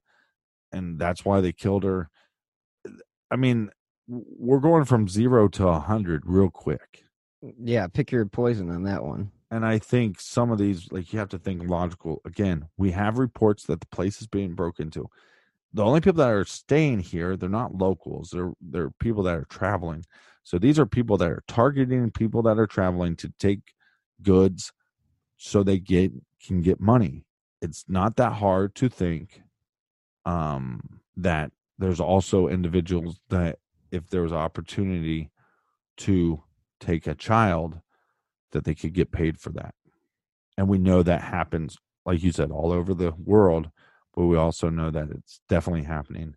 and that's why they killed her i mean we're going from 0 to a 100 real quick yeah, pick your poison on that one. and I think some of these, like you have to think logical. Again, we have reports that the place is being broken into. The only people that are staying here, they're not locals. They're they're people that are traveling. So these are people that are targeting people that are traveling to take goods so they get can get money. It's not that hard to think um that there's also individuals that if there was opportunity to take a child that they could get paid for that. and we know that happens, like you said, all over the world. But we also know that it's definitely happening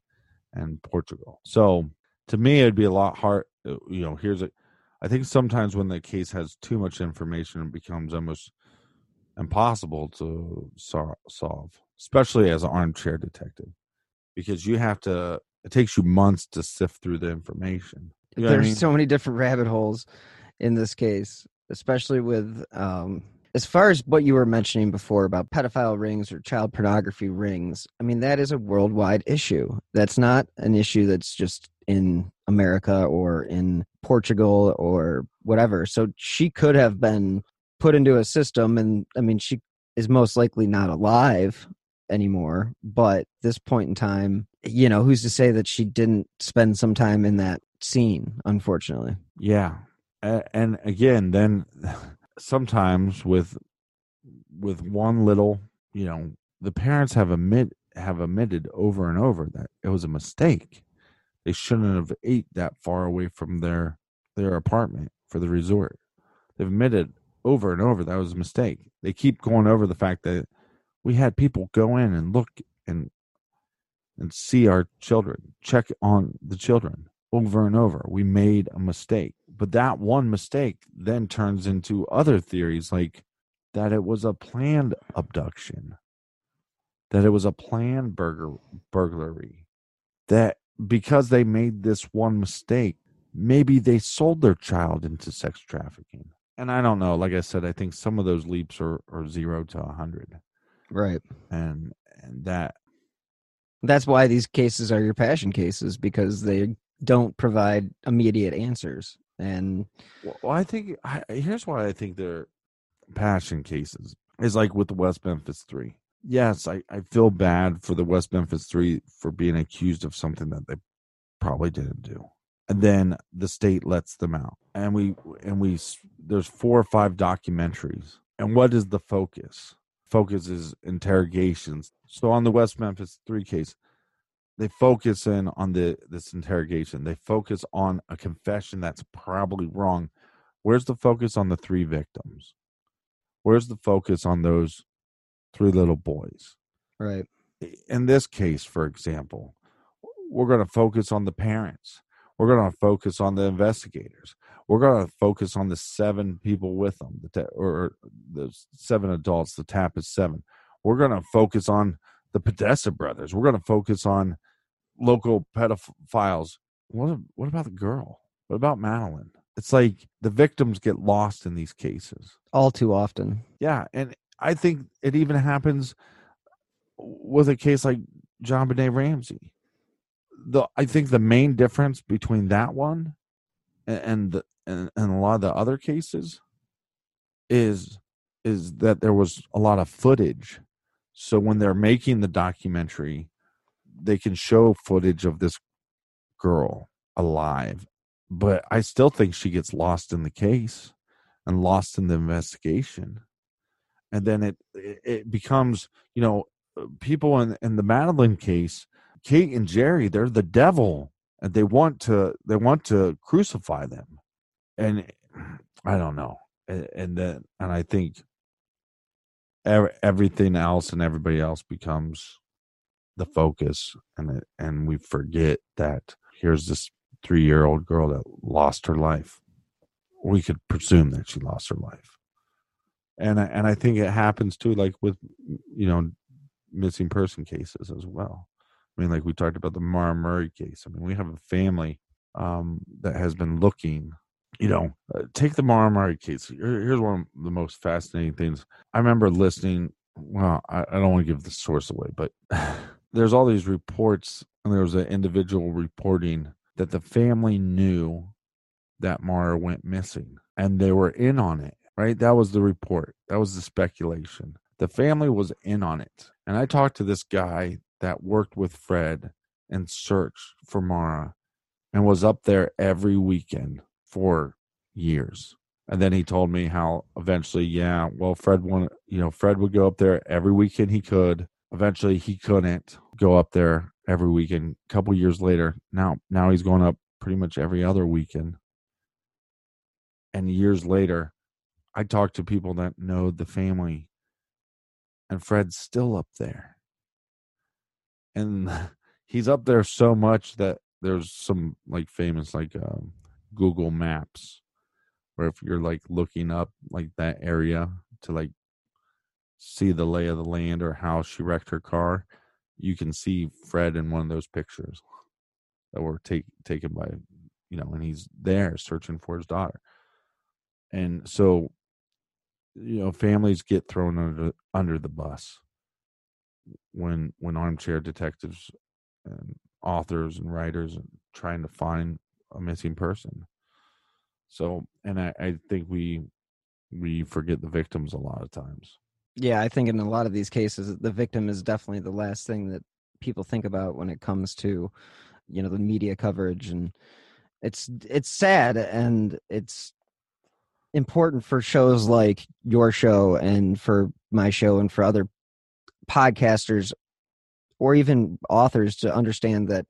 in Portugal. So to me, it'd be a lot hard. uh, You know, here's a. I think sometimes when the case has too much information, it becomes almost impossible to solve, especially as an armchair detective, because you have to. It takes you months to sift through the information. You know what I There's mean? so many different rabbit holes in this case, especially with um as far as what you were mentioning before about pedophile rings or child pornography rings. I mean, that is a worldwide issue. That's not an issue that's just in America or in Portugal or whatever. So she could have been put into a system and I mean, she is most likely not alive anymore, but this point in time, you know, who's to say that she didn't spend some time in that scene, unfortunately. Yeah, A- and again, then sometimes with with one little, you know, the parents have admit have admitted over and over that it was a mistake. They shouldn't have ate that far away from their their apartment for the resort. They've admitted over and over that was a mistake. They keep going over the fact that we had people go in and look and and see our children, check on the children over and over. We made a mistake. But that one mistake then turns into other theories like that it was a planned abduction, that it was a planned burger burglary, that because they made this one mistake, maybe they sold their child into sex trafficking. And I don't know. Like I said, I think some of those leaps are, are zero to a hundred. Right. And and that That's why these cases are your passion cases because they don't provide immediate answers. And Well, I think I, here's why I think they're passion cases is like with the West Memphis Three. Yes, I, I feel bad for the West Memphis Three for being accused of something that they probably didn't do, and then the state lets them out, and we and we there's four or five documentaries, and what is the focus? Focus is interrogations. So on the West Memphis Three case, they focus in on the this interrogation. They focus on a confession that's probably wrong. Where's the focus on the three victims? Where's the focus on those three little boys? Right. In this case for example we're going to focus on the parents. We're going to focus on the investigators. We're going to focus on the seven people with them the ta- or the seven adults the Tapas seven. We're going to focus on the Podesta brothers. We're going to focus on local pedophiles. What what about the girl? What about Madeleine? It's like the victims get lost in these cases. all too often. Yeah, and I think it even happens with a case like JonBenét Ramsey. The I think the main difference between that one and and, the, and and a lot of the other cases is is that there was a lot of footage. So when they're making the documentary, they can show footage of this girl alive, but I still think she gets lost in the case and lost in the investigation. And then it it becomes, you know, uh, people in in the Madeleine case, Kate and Gerry, they're the devil and they want to they want to crucify them. And I don't know. And, and then and I think everything else and everybody else becomes the focus and it, and we forget that here's this 3-year-old girl that lost her life. We could presume that she lost her life. And I, and I think it happens too like with you know missing person cases as well. I mean like we talked about the Maura Murray case. I mean we have a family um that has been looking you know, uh, take the Maura Murray case. Here- Here's one of the most fascinating things. I remember listening. Well, I, I don't want to give the source away, but there's all these reports, and there was an individual reporting that the family knew that Maura went missing, and they were in on it. Right? That was the report. That was the speculation. The family was in on it, and I talked to this guy that worked with Fred and searched for Maura, and was up there every weekend for years. And then he told me how eventually, yeah, well, Fred wanted, you know, Fred would go up there every weekend he could. Eventually, he couldn't go up there every weekend. A couple years later, now now he's going up pretty much every other weekend. And years later, I talked to people that know the family, and Fred's still up there. And he's up there so much that there's some like famous like um, Google Maps where if you're like looking up like that area to like see the lay of the land or how she wrecked her car, you can see Fred in one of those pictures that were take, taken by, you know, and he's there searching for his daughter. And so, you know, families get thrown under under the bus when when armchair detectives and authors and writers are trying to find a missing person. So, and I, I think we we forget the victims a lot of times. Yeah, I think in a lot of these cases, the victim is definitely the last thing that people think about when it comes to, you know, the media coverage, and it's it's sad and it's important for shows like your show and for my show and for other podcasters or even authors to understand that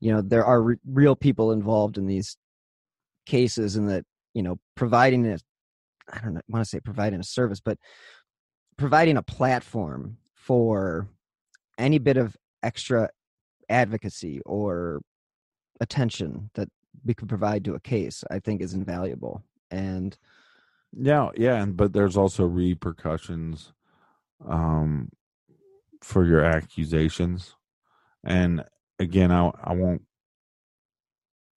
you know there are re- real people involved in these cases and that you know providing a i don't know, want to say providing a service but providing a platform for any bit of extra advocacy or attention that we could provide to a case i think is invaluable. And yeah yeah and but there's also repercussions um for your accusations. And again i i won't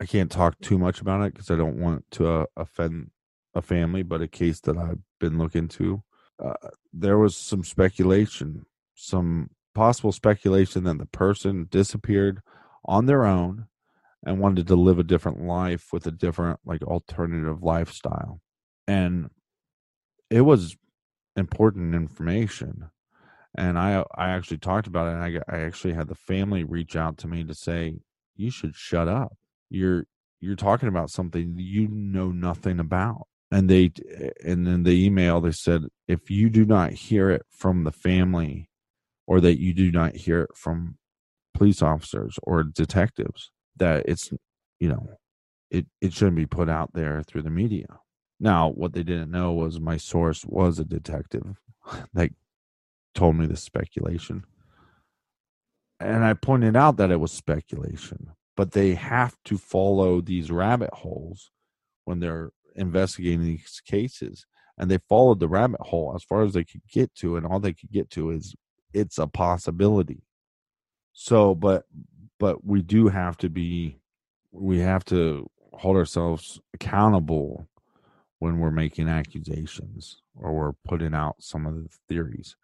i can't talk too much about it because i don't want to uh, offend a family but a case that i've been looking to uh, there was some speculation, some possible speculation that the person disappeared on their own and wanted to live a different life with a different, like, alternative lifestyle. And it was important information. And I, I actually talked about it, and I, I actually had the family reach out to me to say, "You should shut up. You're, you're talking about something you know nothing about." And they and in the email they said if you do not hear it from the family or that you do not hear it from police officers or detectives that it's you know it it shouldn't be put out there through the media. Now what they didn't know was my source was a detective that told me this speculation. And i pointed out that it was speculation but they have to follow these rabbit holes when they're investigating these cases and they followed the rabbit hole as far as they could get to and all they could get to is it's a possibility. So but but we do have to be we have to hold ourselves accountable when we're making accusations or we're putting out some of the theories.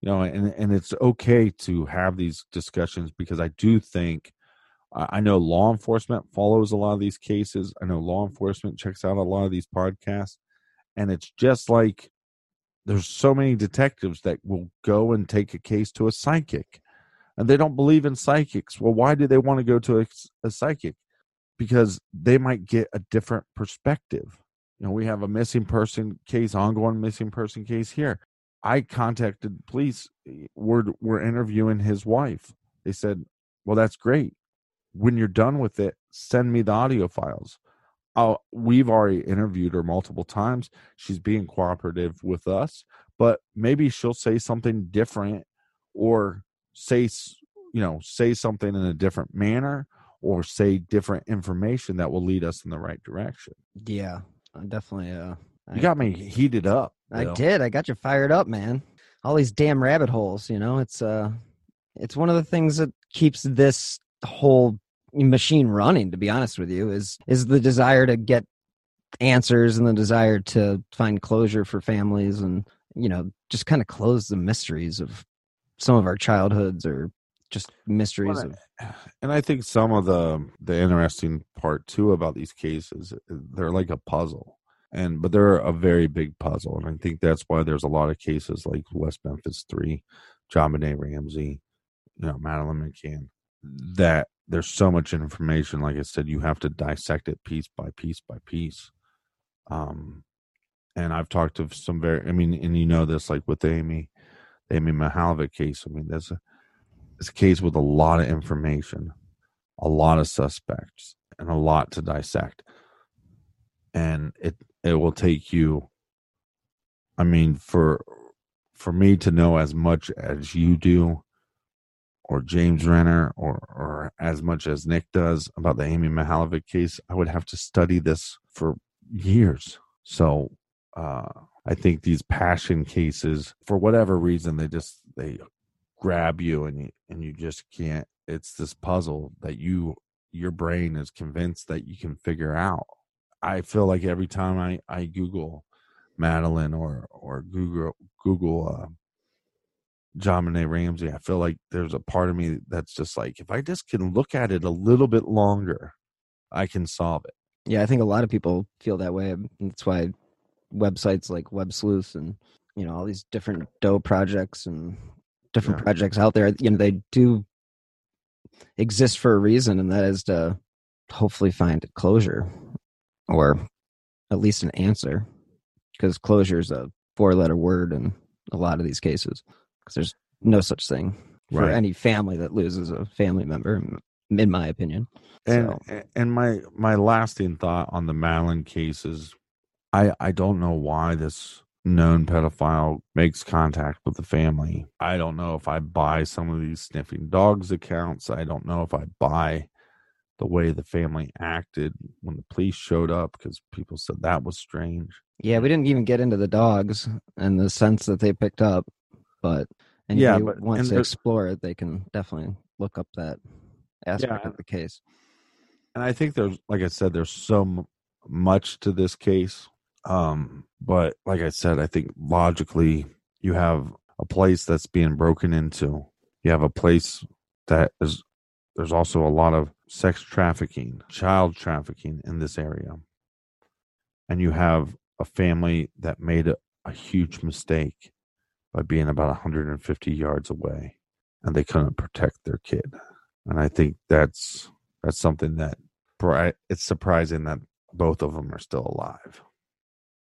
You know and and it's okay to have these discussions because i do think I know law enforcement follows a lot of these cases. I know law enforcement checks out a lot of these podcasts. And it's just like there's so many detectives that will go and take a case to a psychic and they don't believe in psychics. Well, why do they want to go to a, a psychic? Because they might get a different perspective. You know, we have a missing person case, ongoing missing person case here. I contacted police. Eh, we're, we're interviewing his wife. They said, well, that's great when you're done with it, send me the audio files. Uh, we've already interviewed her multiple times. She's being cooperative with us, but maybe she'll say something different or say, you know, say something in a different manner or say different information that will lead us in the right direction. Yeah, definitely. Uh, you got me heated up. I did. I got you fired up, man. All these damn rabbit holes, you know, it's, uh, it's one of the things that keeps this whole machine running to be honest with you is is the desire to get answers and the desire to find closure for families and you know just kind of close the mysteries of some of our childhoods or just mysteries well, of and i think some of the the interesting part too about these cases they're like a puzzle and but they're a very big puzzle and i think that's why there's a lot of cases like west memphis 3 JonBenét Ramsey you know madeleine mccann that there's so much information like i said you have to dissect it piece by piece by piece. Um and i've talked to some very i mean and you know this like with amy the amy mihaljevic case i mean there's a it's a case with a lot of information a lot of suspects and a lot to dissect. And it it will take you i mean for for me to know as much as you do, or James Renner, or or as much as Nick does about the Amy Mihaljevic case, I would have to study this for years. So uh, I think these passion cases, for whatever reason, they just they grab you and you and you just can't. It's this puzzle that you your brain is convinced that you can figure out. I feel like every time I I Google Madeleine or or Google Google JonBenét Ramsey, I feel like there's a part of me that's just like, if I just can look at it a little bit longer, I can solve it. Yeah, I think a lot of people feel that way. That's why websites like Web Sleuth and you know all these different Doe projects and different Yeah. projects out there, you know, they do exist for a reason, and that is to hopefully find closure or at least an answer, because closure is a four-letter word in a lot of these cases. Because there's no such thing for Right. any family that loses a family member, in my opinion. And So- and my my lasting thought on the Madeleine case is, I I don't know why this known pedophile makes contact with the family. I don't know if I buy some of these sniffing dogs accounts. I don't know if I buy the way the family acted when the police showed up because people said that was strange. Yeah, we didn't even get into the dogs and the sense that they picked up, but and Yeah, but- they the- explore it, they can definitely look up that aspect Yeah. of the case. and I think there's like I said, there's so m- much to this case. Um, but like I said, I think logically you have a place that's being broken into. You have a place that is there's also a lot of sex trafficking, child trafficking in this area. And you have a family that made a, a huge mistake by being about 150 yards away and they couldn't protect their kid. And I think that's that's something that it's surprising that both of them are still alive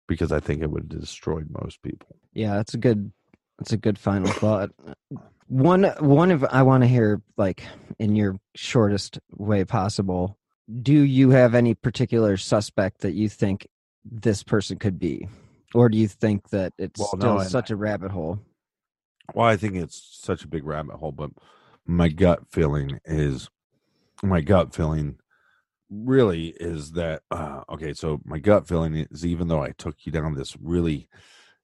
because I think it would have destroyed most people. Yeah, that's a good that's a good final thought. One one of I want to hear like in your shortest way possible. Do you have any particular suspect that you think this person could be? Or do you think that it's Well, still no, such a rabbit hole? Well, I think it's such a big rabbit hole, but my gut feeling is my gut feeling really is that uh, okay. So my gut feeling is even though I took you down this really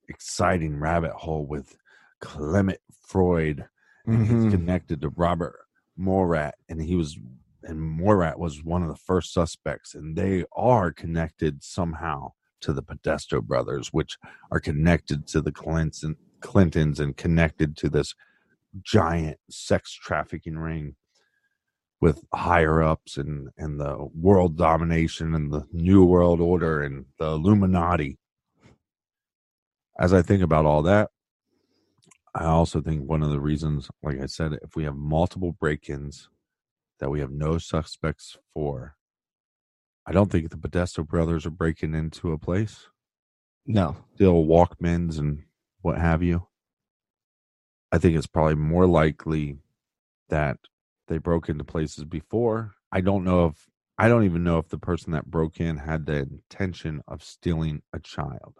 exciting rabbit hole with Clement Freud and Mhm. he's connected to Robert Murat, and he was and Murat was one of the first suspects, and they are connected somehow to the Podesta brothers, which are connected to the Clinton Clintons and connected to this giant sex trafficking ring with higher ups and and the world domination and the new world order and the Illuminati. As I think about all that, I also think one of the reasons, like I said, if we have multiple break-ins that we have no suspects for, I don't think the Podesta brothers are breaking into a place. No. Still Walkmans and what have you. I think it's probably more likely that they broke into places before. I don't know if I don't even know if the person that broke in had the intention of stealing a child.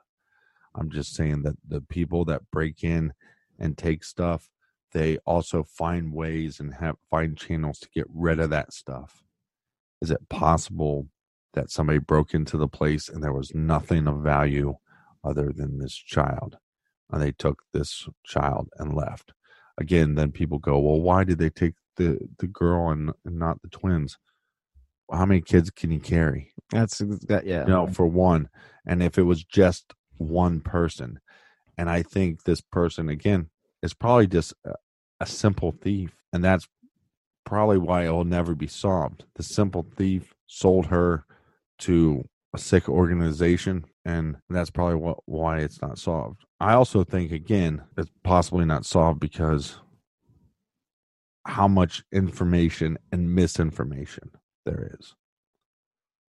I'm just saying that the people that break in and take stuff, they also find ways and have find channels to get rid of that stuff. Is it possible that somebody broke into the place and there was nothing of value other than this child? And they took this child and left. Again, then people go, Well, why did they take the, the girl and, and not the twins? How many kids can you carry? That's that yeah. you know, for one. And if it was just one person, and I think this person again is probably just a, a simple thief, and that's probably why it will never be solved. The simple thief sold her to a sick organization, and that's probably what why it's not solved. I also think again it's possibly not solved because how much information and misinformation there is.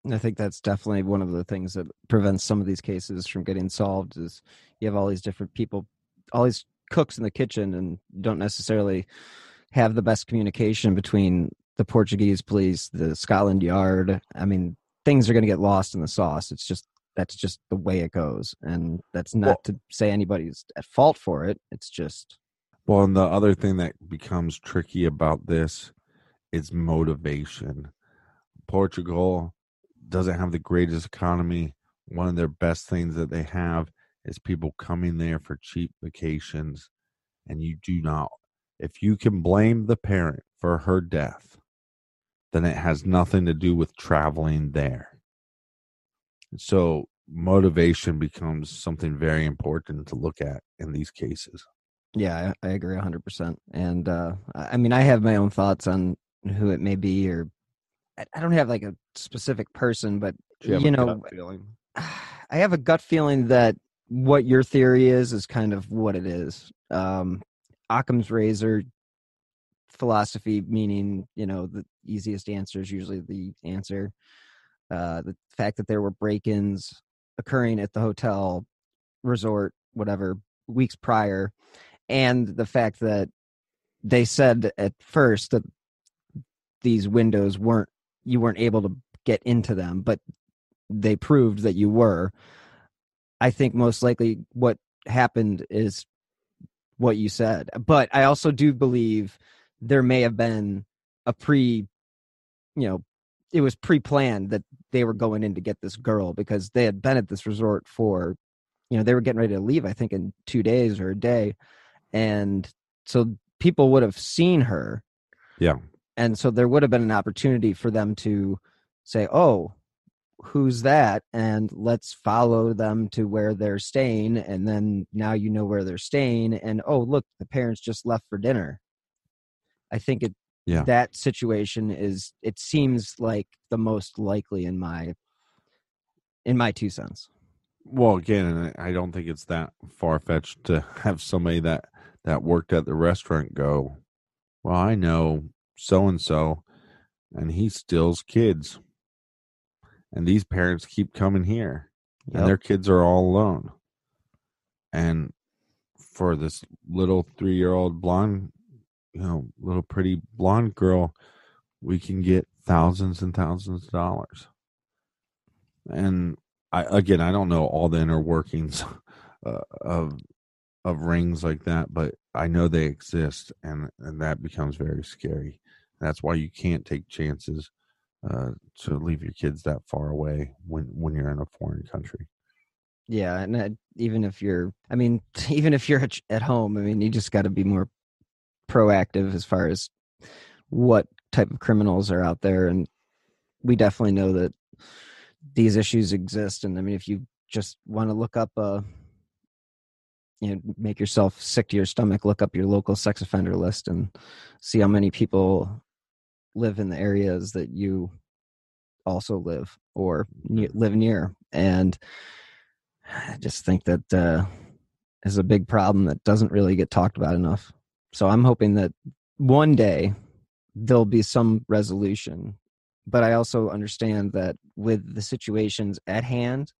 I think that's definitely one of the things that prevents some of these cases from getting solved is you have all these different people, all these cooks in the kitchen and don't necessarily have the best communication between the Portuguese police, the Scotland Yard. I mean, things are going to get lost in the sauce. It's just that's just the way it goes and that's not well, to say anybody's at fault for it. It's just well and the other thing that becomes tricky about this is motivation. Portugal doesn't have the greatest economy. One of their best things that they have is people coming there for cheap vacations and you do not. If you can blame the parent for her death then it has nothing to do with traveling there. So motivation becomes something very important to look at in these cases. Yeah i, I agree 100% and uh, i mean i have my own thoughts on who it may be or i don't have like a specific person but you, you know i have a gut feeling that what your theory is is kind of what it is. Um, Occam's razor philosophy, meaning you know the easiest answer is usually the answer. Uh, the fact that there were break-ins occurring at the hotel, resort, whatever, weeks prior, and the fact that they said at first that these windows weren't you weren't able to get into them, but they proved that you were. I think most likely what happened is what you said. But I also do believe there may have been a pre, you know, it was pre planned that they were going in to get this girl because they had been at this resort for, you know, they were getting ready to leave, I think, in two days or a day. And so people would have seen her. Yeah. And so there would have been an opportunity for them to say, oh, who's that and let's follow them to where they're staying and then now you know where they're staying and oh look the parents just left for dinner i think it yeah. that situation is it seems like the most likely in my in my two cents. Well again i don't think it's that far-fetched to have somebody that that worked at the restaurant go well i know so and so and he steals kids and these parents keep coming here yep. and their kids are all alone. And for this little three year old blonde you know little pretty blonde girl we can get thousands and thousands of dollars and i again i don't know all the inner workings uh, of of rings like that but i know they exist and and that becomes very scary that's why you can't take chances uh, to leave your kids that far away when when you're in a foreign country. Yeah, and uh, even if you're, I mean, even if you're at home, I mean, you just got to be more proactive as far as what type of criminals are out there, and we definitely know that these issues exist. And I mean, if you just want to look up a uh, you know make yourself sick to your stomach look up your local sex offender list and see how many people live in the areas that you also live or live near and i just think that uh, is a big problem that doesn't really get talked about enough so i'm hoping that one day there'll be some resolution but i also understand that with the situations at hand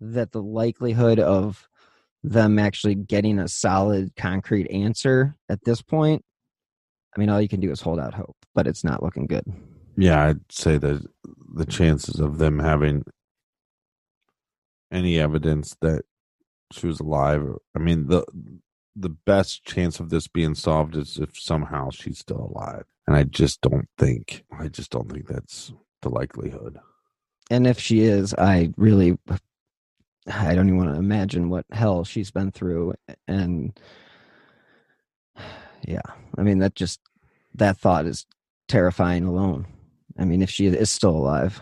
that the likelihood of them actually getting a solid concrete answer at this point I mean, all you can do is hold out hope, but it's not looking good. Yeah, I'd say that the chances of them having any evidence that she was alive, I mean, the the best chance of this being solved is if somehow she's still alive. And I just don't think I just don't think that's the likelihood. And if she is, I really I don't even want to imagine what hell she's been through. And yeah i mean that just that thought is terrifying alone. I mean if she is still alive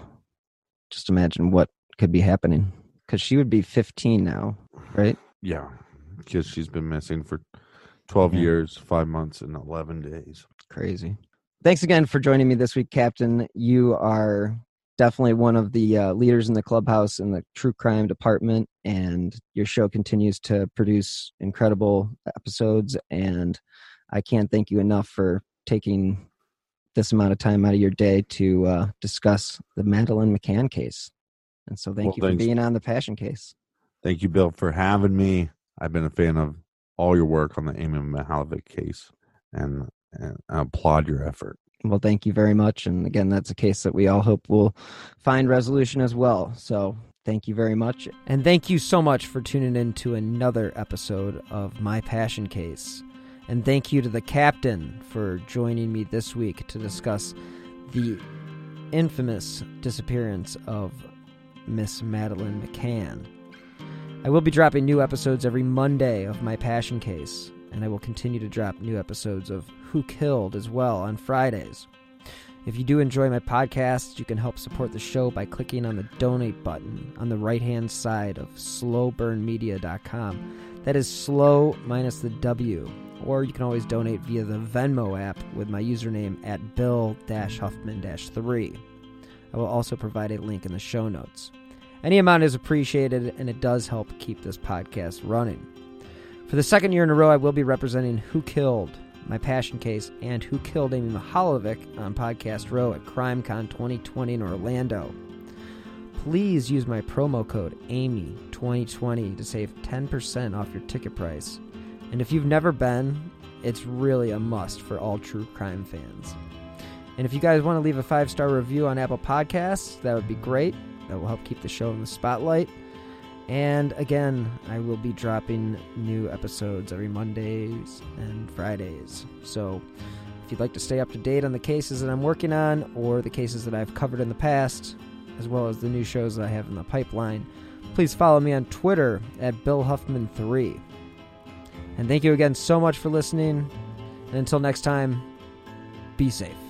just imagine what could be happening. Because she would be 15 now right? Yeah because she's been missing for 12 yeah. years 5 months and 11 days crazy thanks again for joining me this week captain you are definitely one of the uh, leaders in the clubhouse in the true crime department and your show continues to produce incredible episodes and I can't thank you enough for taking this amount of time out of your day to uh, discuss the Madeleine McCann case. And so thank well, you for being on the Passion case. Thank you, Bill, for having me. I've been a fan of all your work on the Amy Mihaljevic case, and, and I applaud your effort. Well, thank you very much. And again, that's a case that we all hope will find resolution as well. So thank you very much. And thank you so much for tuning in to another episode of My Passion Case. And thank you to the captain for joining me this week to discuss the infamous disappearance of Miss Madeleine McCann. I will be dropping new episodes every Monday of My Passion Case, and I will continue to drop new episodes of Who Killed as well on Fridays. If you do enjoy my podcast, you can help support the show by clicking on the donate button on the right hand side of sloburnmedia.com. That is slow minus the W. Or you can always donate via the Venmo app with my username at Bill Huffman 3. I will also provide a link in the show notes. Any amount is appreciated, and it does help keep this podcast running. For the second year in a row, I will be representing Who Killed, my passion case, and Who Killed Amy Mihaljevic on Podcast Row at CrimeCon 2020 in Orlando. Please use my promo code AMY2020 to save 10% off your ticket price. And if you've never been, it's really a must for all true crime fans. And if you guys want to leave a five star review on Apple Podcasts, that would be great. That will help keep the show in the spotlight. And again, I will be dropping new episodes every Mondays and Fridays. So if you'd like to stay up to date on the cases that I'm working on or the cases that I've covered in the past, as well as the new shows that I have in the pipeline, please follow me on Twitter at Bill Huffman3. And thank you again so much for listening. And until next time, be safe.